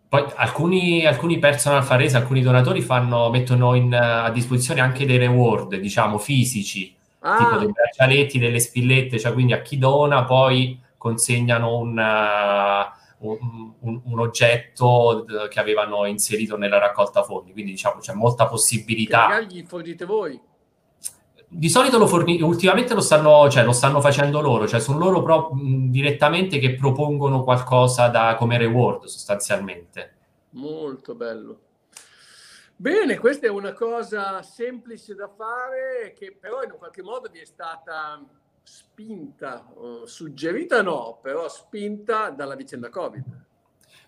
Poi alcuni, alcuni personal farese, alcuni donatori fanno, mettono in, eh, a disposizione anche dei reward, diciamo, fisici, tipo Ah, dei braccialetti, delle spillette, cioè quindi a chi dona poi consegnano un, uh, un, un- un oggetto d- che avevano inserito nella raccolta fondi, quindi diciamo c'è molta che possibilità. magari gli fornite voi. Di solito lo forni- ultimamente lo stanno, cioè, lo stanno facendo loro, cioè sono loro pro- direttamente che propongono qualcosa da, come reward sostanzialmente. Molto bello. Bene, questa è una cosa semplice da fare che però in un qualche modo vi è stata spinta, suggerita no, però spinta dalla vicenda Covid.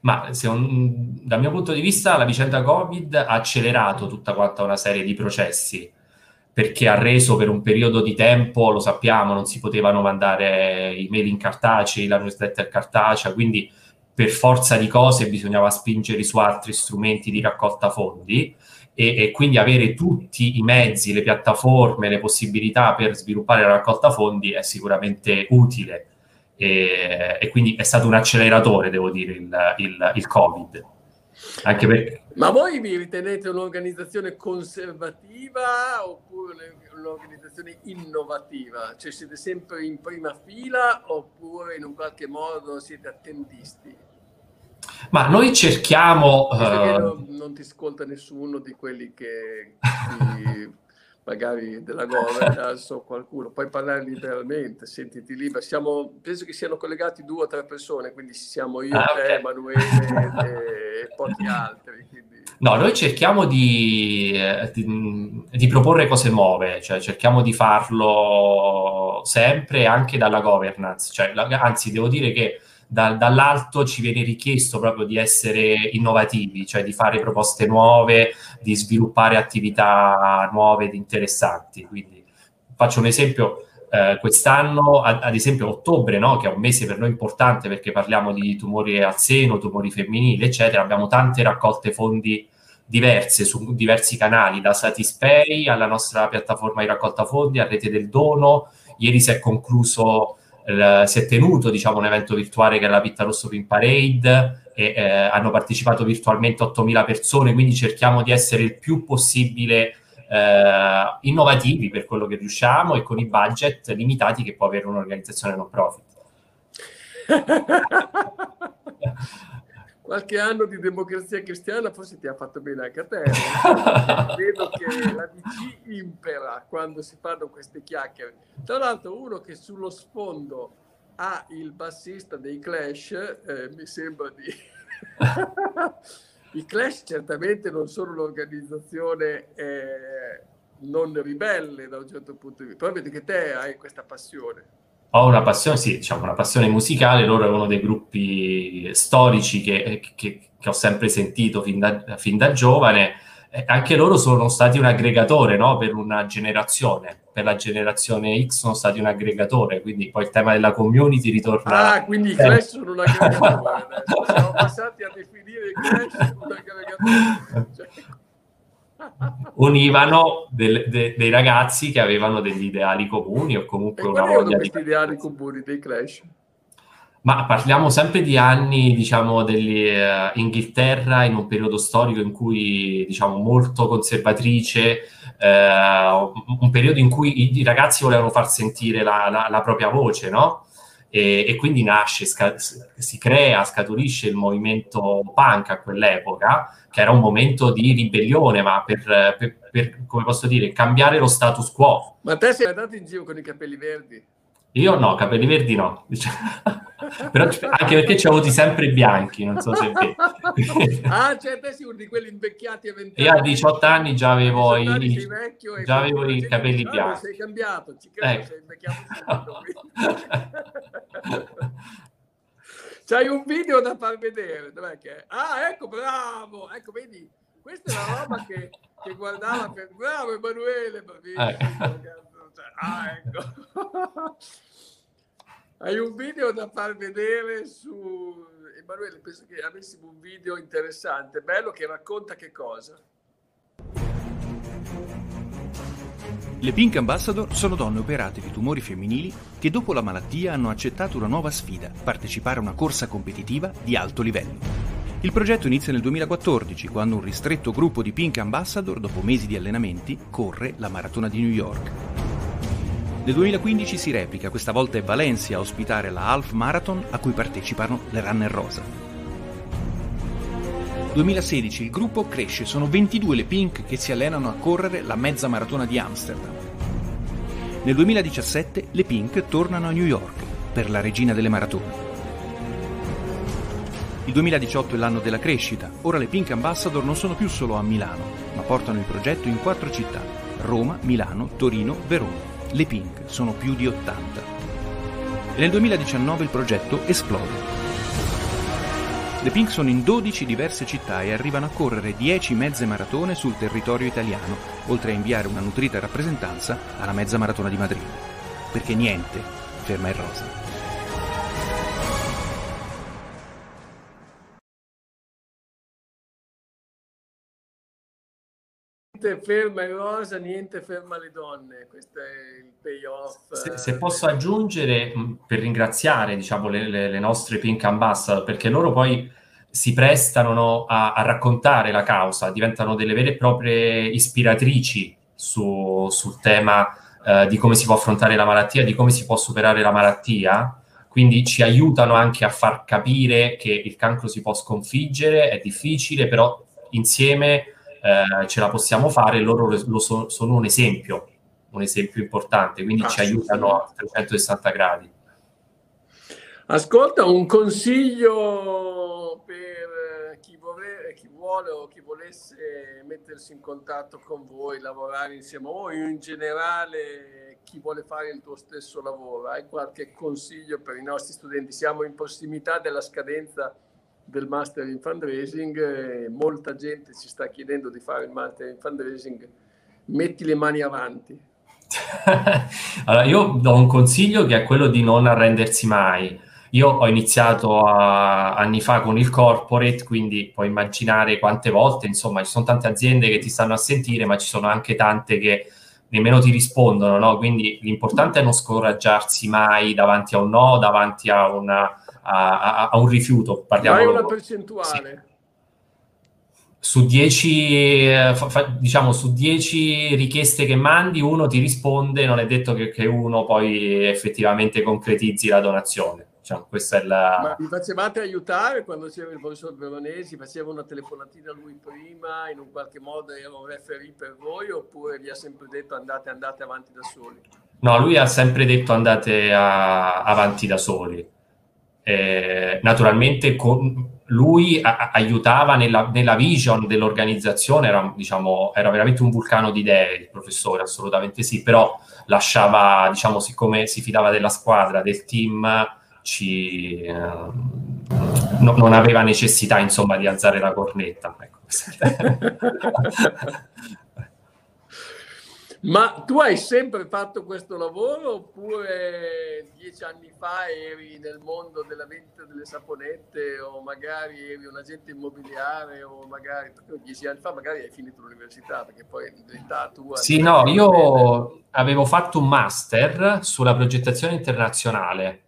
Ma se un- dal mio punto di vista la vicenda Covid ha accelerato tutta quanta una serie di processi perché ha reso per un periodo di tempo, lo sappiamo, non si potevano mandare email in cartacei, la newsletter cartacea, quindi per forza di cose bisognava spingere su altri strumenti di raccolta fondi e, e quindi avere tutti i mezzi, le piattaforme, le possibilità per sviluppare la raccolta fondi è sicuramente utile e, e quindi è stato un acceleratore, devo dire, il, il- il Covid. Anche perché Ma voi vi ritenete un'organizzazione conservativa oppure un'organizzazione innovativa? Cioè siete sempre in prima fila oppure in un qualche modo siete attendisti? ma noi cerchiamo eh, non, non ti ascolta nessuno di quelli che ti- magari della governance o qualcuno, puoi parlare liberamente, sentiti libero. Siamo, penso che siano collegati due o tre persone, quindi siamo io, Ah, te. Emanuele e, e pochi altri. quindi- No, noi cerchiamo di, eh, di- di proporre cose nuove, cioè cerchiamo di farlo sempre anche dalla governance, cioè, la- anzi devo dire che da- dall'alto ci viene richiesto proprio di essere innovativi, cioè di fare proposte nuove, di sviluppare attività nuove ed interessanti. Quindi faccio un esempio, eh, quest'anno, ad, esempio ottobre, no, che è un mese per noi importante perché parliamo di tumori al seno, tumori femminili, eccetera, abbiamo tante raccolte fondi diverse su diversi canali, da Satispay alla nostra piattaforma di raccolta fondi, a Rete del Dono. Ieri si è concluso, eh, si è tenuto diciamo, un evento virtuale che è la Pitta Rosso Pin Parade e eh, hanno partecipato virtualmente 8.000 persone, quindi cerchiamo di essere il più possibile eh, innovativi per quello che riusciamo e con i budget limitati che può avere un'organizzazione non profit. Qualche anno di democrazia cristiana forse ti ha fatto bene anche a te. no? Vedo che la DC impera quando si fanno queste chiacchiere. Tra l'altro uno che sullo sfondo ha il bassista dei Clash, eh, mi sembra di... I Clash certamente non sono un'organizzazione eh, non ribelle da un certo punto di vista, però vedo che te hai questa passione. Ho una passione, sì, diciamo una passione musicale, loro è uno dei gruppi storici che, che- che ho sempre sentito fin da, fin da giovane. Eh, anche loro sono stati un aggregatore, no? Per una generazione, per la generazione X sono stati un aggregatore, quindi poi il tema della community ritorna... Ah, quindi i Clash sono un aggregatore. Siamo passati a definire i Clash un aggregatore. Cioè, univano del- de- dei ragazzi che avevano degli ideali comuni o comunque E una voglia di... questi ideali comuni dei Clash? Ma parliamo sempre di anni, diciamo, dell'Inghilterra in un periodo storico in cui, diciamo, molto conservatrice, eh, un periodo in cui i, i ragazzi volevano far sentire la, la- la propria voce, no? E, e quindi nasce, sca- si crea, scaturisce il movimento punk a quell'epoca, che era un momento di ribellione, ma per, per- per, come posso dire, cambiare lo status quo. Ma te sei andato in giro con i capelli verdi? Io no, capelli verdi no. Però anche perché ci ho avuti sempre bianchi, non so se è ah, cioè te sei uno di quelli invecchiati a 20 Io a 18 anni già avevo i, 18 anni sei vecchio e già avevo i capelli "Ah, bianchi. sei cambiato, ci credo, Ecco. sei invecchiato. C'hai un video da far vedere, dov'è che è? Ah, ecco, bravo! Ecco, vedi, questa è la roba che, che guardava per... Bravo Emanuele! bravissimo, Eh. cioè, ah, ecco. Hai un video da far vedere su... Emanuele, penso che avessimo un video interessante, bello, che racconta che cosa? Le Pink Ambassador sono donne operate di tumori femminili che dopo la malattia hanno accettato una nuova sfida, partecipare a una corsa competitiva di alto livello. Il progetto inizia nel 2014, quando un ristretto gruppo di Pink Ambassador, dopo mesi di allenamenti, corre la maratona di New York. Nel 2015 si replica, questa volta è Valencia a ospitare la Half Marathon a cui partecipano le Runner Rosa. 2016 il gruppo cresce, sono 22 le Pink che si allenano a correre la mezza maratona di Amsterdam. Nel 2017 le Pink tornano a New York per la regina delle maratone. Il 2018 è l'anno della crescita, ora le Pink Ambassador non sono più solo a Milano, ma portano il progetto in quattro città, Roma, Milano, Torino, Verona. Le Pink sono più di 80. E nel 2019 il progetto esplode. Le Pink sono in 12 diverse città e arrivano a correre 10 mezze maratone sul territorio italiano, oltre a inviare una nutrita rappresentanza alla mezza maratona di Madrid. Perché niente ferma il rosa. Niente ferma il rosa, niente ferma le donne. Questo è il payoff. Se, eh, se posso aggiungere, mh, per ringraziare diciamo, le, le- le nostre Pink Ambassador, perché loro poi si prestano no, a, a raccontare la causa, diventano delle vere e proprie ispiratrici su- sul tema eh, di come si può affrontare la malattia, di come si può superare la malattia. Quindi ci aiutano anche a far capire che il cancro si può sconfiggere, è difficile, però insieme eh, ce la possiamo fare, loro lo- so- sono un esempio, un esempio importante, quindi ci Ah, aiutano a 360 gradi. Ascolta, un consiglio per eh, chi, vorre- chi vuole o chi volesse mettersi in contatto con voi, lavorare insieme a voi, in generale chi vuole fare il tuo stesso lavoro. Hai qualche consiglio per i nostri studenti? Siamo in prossimità della scadenza del Master in Fundraising, e molta gente ci sta chiedendo di fare il Master in Fundraising. Metti le mani avanti. allora, io do un consiglio che è quello di non arrendersi mai. Io ho iniziato a- anni fa con il corporate, quindi puoi immaginare quante volte, insomma, ci sono tante aziende che ti stanno a sentire, ma ci sono anche tante che nemmeno ti rispondono, no? Quindi l'importante è non scoraggiarsi mai davanti a un no, davanti a, una- a- a- a un rifiuto. Parliamo Hai una percentuale? su 10 eh, diciamo su 10 richieste che mandi uno ti risponde non è detto che, che uno poi effettivamente concretizzi la donazione diciamo, questa è la Ma vi facevate aiutare quando c'era il professor Veronesi? Faceva una telefonatina a lui prima, in un qualche modo era un referee per voi oppure vi ha sempre detto andate, andate avanti da soli? no lui ha sempre detto andate a- avanti da soli Eh, naturalmente con- lui a- aiutava nella, nella vision dell'organizzazione era, diciamo, era veramente un vulcano di idee il professore assolutamente sì però lasciava diciamo siccome si fidava della squadra del team ci, eh, no- non aveva necessità insomma di alzare la cornetta ecco. Ma tu hai sempre fatto questo lavoro oppure dieci anni fa eri nel mondo della vendita delle saponette o magari eri un agente immobiliare o magari dieci anni fa magari hai finito l'università perché poi l'età tua... Sì, no, io avevo fatto un master sulla progettazione internazionale,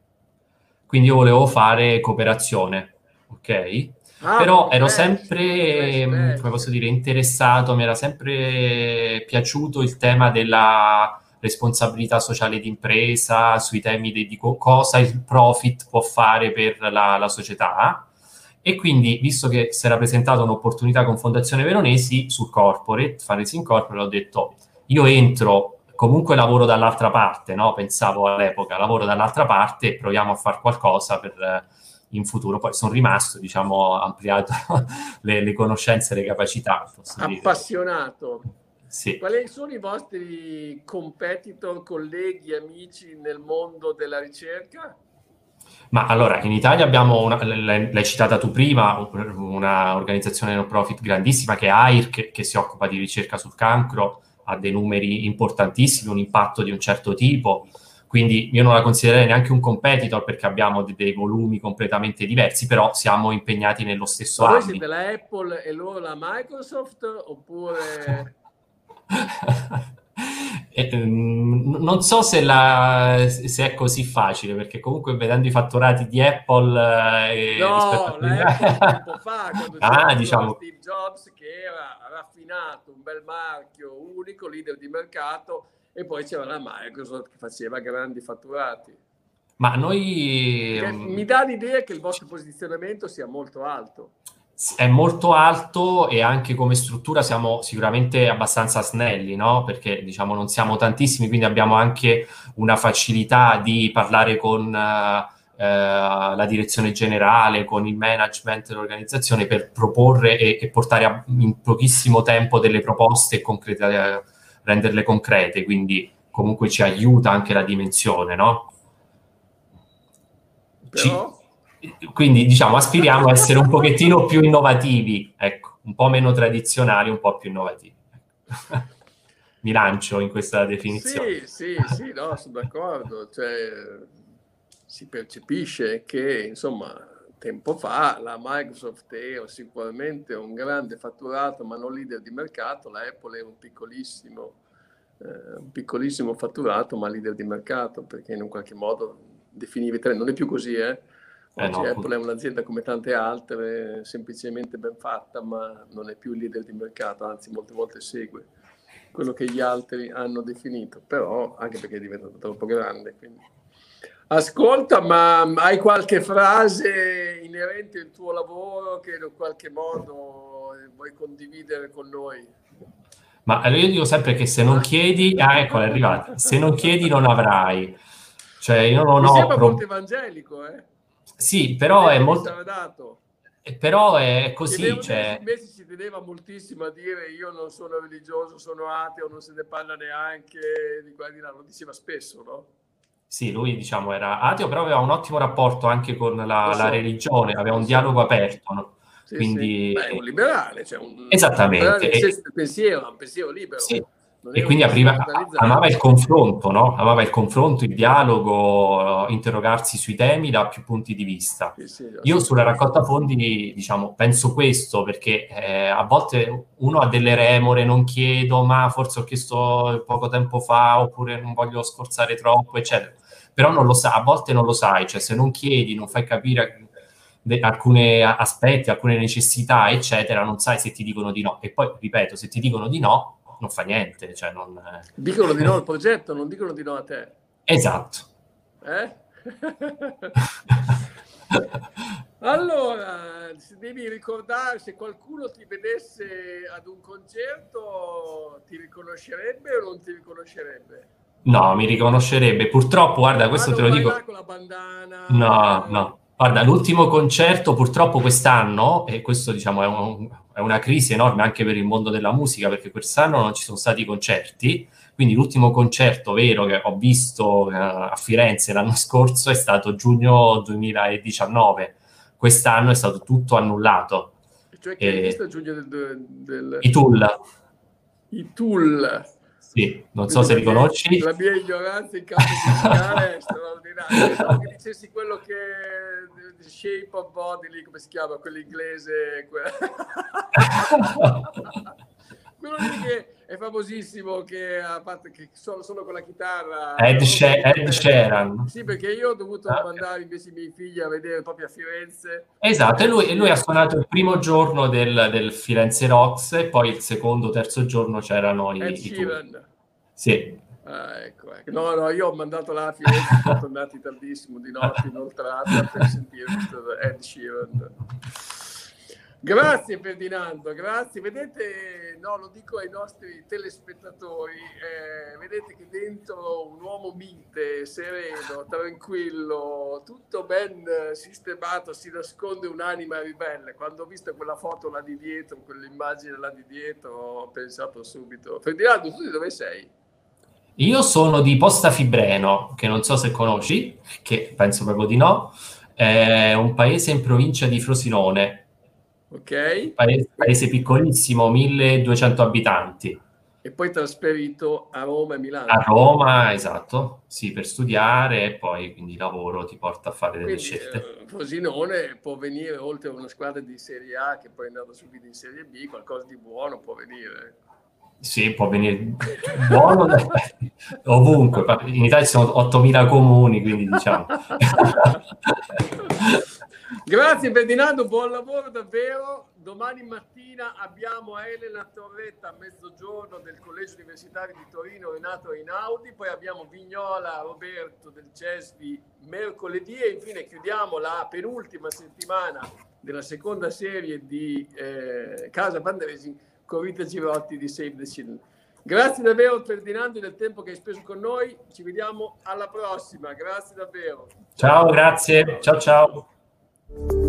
quindi io volevo fare cooperazione, ok? Ah, Però ero sempre, mm, come posso dire, interessato, mi era sempre piaciuto il tema della responsabilità sociale d'impresa, sui temi di, di cosa il profit può fare per la, la società. E quindi, visto che si era presentata un'opportunità con Fondazione Veronesi sul corporate, Fanesi in corporate, ho detto, io entro, comunque lavoro dall'altra parte, no? Pensavo all'epoca, lavoro dall'altra parte e proviamo a fare qualcosa per in futuro. Poi sono rimasto, diciamo, ampliato le, le conoscenze e le capacità. Appassionato. Sì. Quali sono i vostri competitor, colleghi, amici nel mondo della ricerca? Ma allora, in Italia abbiamo, una, l'hai citata tu prima, un'organizzazione non profit grandissima che è AIR, che, che si occupa di ricerca sul cancro, ha dei numeri importantissimi, un impatto di un certo tipo. Quindi io non la considererei neanche un competitor perché abbiamo dei, dei volumi completamente diversi, però siamo impegnati nello stesso ambito. Voi siete la Apple e loro la Microsoft oppure... E, um, non so se, la, se, è così facile, perché comunque vedendo i fatturati di Apple... Eh, no, la Apple tempo fa, quando ah, diciamo... Steve Jobs che era raffinato, un bel marchio, unico, leader di mercato, e poi c'era la Microsoft che faceva grandi fatturati. Ma noi... Perché mi dà l'idea che il vostro posizionamento sia molto alto. È molto alto e anche come struttura siamo sicuramente abbastanza snelli, no? Perché diciamo non siamo tantissimi, quindi abbiamo anche una facilità di parlare con eh, la direzione generale, con il management dell'organizzazione per proporre e, e portare a, in pochissimo tempo delle proposte concrete renderle concrete, quindi comunque ci aiuta anche la dimensione, no? Però... Ci, quindi diciamo aspiriamo a essere un pochettino più innovativi, ecco, un po' meno tradizionali, un po' più innovativi. Mi lancio in questa definizione. Sì, sì, sì, no, sono d'accordo. Cioè, si percepisce che, insomma, tempo fa la Microsoft era sicuramente un grande fatturato, ma non leader di mercato, la Apple era un piccolissimo, eh, un piccolissimo fatturato, ma leader di mercato, perché in un qualche modo definiva i trend. Non è più così, eh? Oggi eh no. Apple è un'azienda come tante altre, semplicemente ben fatta, ma non è più leader di mercato, anzi molte volte segue quello che gli altri hanno definito, però anche perché è diventato troppo grande. Quindi. Ascolta, ma hai qualche frase inerente al tuo lavoro che in qualche modo vuoi condividere con noi? Ma io dico sempre che se non chiedi, ah ecco è arrivata, se non chiedi non avrai. Cioè io non Mi ho... sembra pro... molto evangelico, eh? Sì, però è molto... Però è così, cioè... Invece si teneva moltissimo a dire io non sono religioso, sono ateo, non se ne parla neanche di qua di là, lo diceva spesso, no? Sì, lui diciamo era ateo, però aveva un ottimo rapporto anche con la, so. la religione, aveva un dialogo aperto. No? Sì, Quindi... Sì. Beh, un liberale, cioè un, Esattamente. Un liberale e... pensiero, un pensiero libero. Sì. E quindi apriva, amava il confronto, no? Amava il confronto, il dialogo, interrogarsi sui temi da più punti di vista. Sì, sì, Io sulla raccolta fondi, diciamo, penso questo perché eh, a volte uno ha delle remore, non chiedo, ma forse ho chiesto poco tempo fa, oppure non voglio sforzare troppo, eccetera però non lo sa, a volte non lo sai, cioè se non chiedi, non fai capire alcuni aspetti, alcune necessità, eccetera, non sai se ti dicono di no. E poi, ripeto, se ti dicono di no, non fa niente. Cioè non... Dicono di no al progetto, non dicono di no a te. Esatto. Eh? allora, devi ricordare, se qualcuno ti vedesse ad un concerto, ti riconoscerebbe o non ti riconoscerebbe? No, mi riconoscerebbe. Purtroppo, guarda, questo te lo dico. No, no. Guarda, l'ultimo concerto purtroppo quest'anno, e questo diciamo è, un, è, una crisi enorme anche per il mondo della musica, perché quest'anno non ci sono stati concerti, quindi l'ultimo concerto vero che ho visto uh, a Firenze l'anno scorso è stato giugno 2019, quest'anno è stato tutto annullato. Cioè che hai visto giugno del, del... I Tool. I Tool. Sì, non so se li conosci. La mia ignoranza in campo musicale è straordinaria. Pensavo che dicessi quello che The Shape of Body, lì, come si chiama, quell'inglese. que- quello lì che è famosissimo, che ha fatto che solo, solo con la chitarra. Ed, Ed Sheeran. Sì, perché io ho dovuto Ah, mandare invece i miei figli a vedere proprio a Firenze. Esatto, e lui, e lui ha suonato il primo giorno del, del Firenze Rocks e poi il secondo, terzo giorno c'erano i, Ed i. Sheeran. Sì, Ah, ecco, ecco. No, no, io ho mandato la Firenze, sono tornati tardissimo di notte inoltrata per sentire Ed Sheeran. Grazie Ferdinando, grazie. Vedete, no, lo dico ai nostri telespettatori, eh, vedete che dentro un uomo mite, sereno, tranquillo, tutto ben sistemato, si nasconde un'anima ribelle. Quando ho visto quella foto là di dietro, quell'immagine là di dietro, ho pensato subito, Ferdinando, tu di dove sei? Io sono di Posta Fibreno, che non so se conosci, che penso proprio di no, è un paese in provincia di Frosinone, Ok? paese, paese piccolissimo, 1200 abitanti. E poi trasferito a Roma e Milano. A Roma, esatto, sì, per studiare e poi quindi lavoro ti porta a fare delle Quindi scelte. eh, Frosinone può venire oltre a una squadra di Serie A che poi è andata subito in Serie B, qualcosa di buono può venire. Sì, può venire buono ovunque. In Italia ci sono 8.000 comuni, quindi diciamo. Grazie Ferdinando, buon lavoro davvero. Domani mattina abbiamo Elena Torretta a mezzogiorno del Collegio Universitario di Torino, Renato Einaudi, poi abbiamo Vignola Roberto del CESVI mercoledì e infine chiudiamo la penultima settimana della seconda serie di eh, Casa Bandresi con Rita Girotti di Save the Children. Grazie davvero Ferdinando del tempo che hai speso con noi, ci vediamo alla prossima, grazie davvero. Ciao, grazie. Ciao, ciao.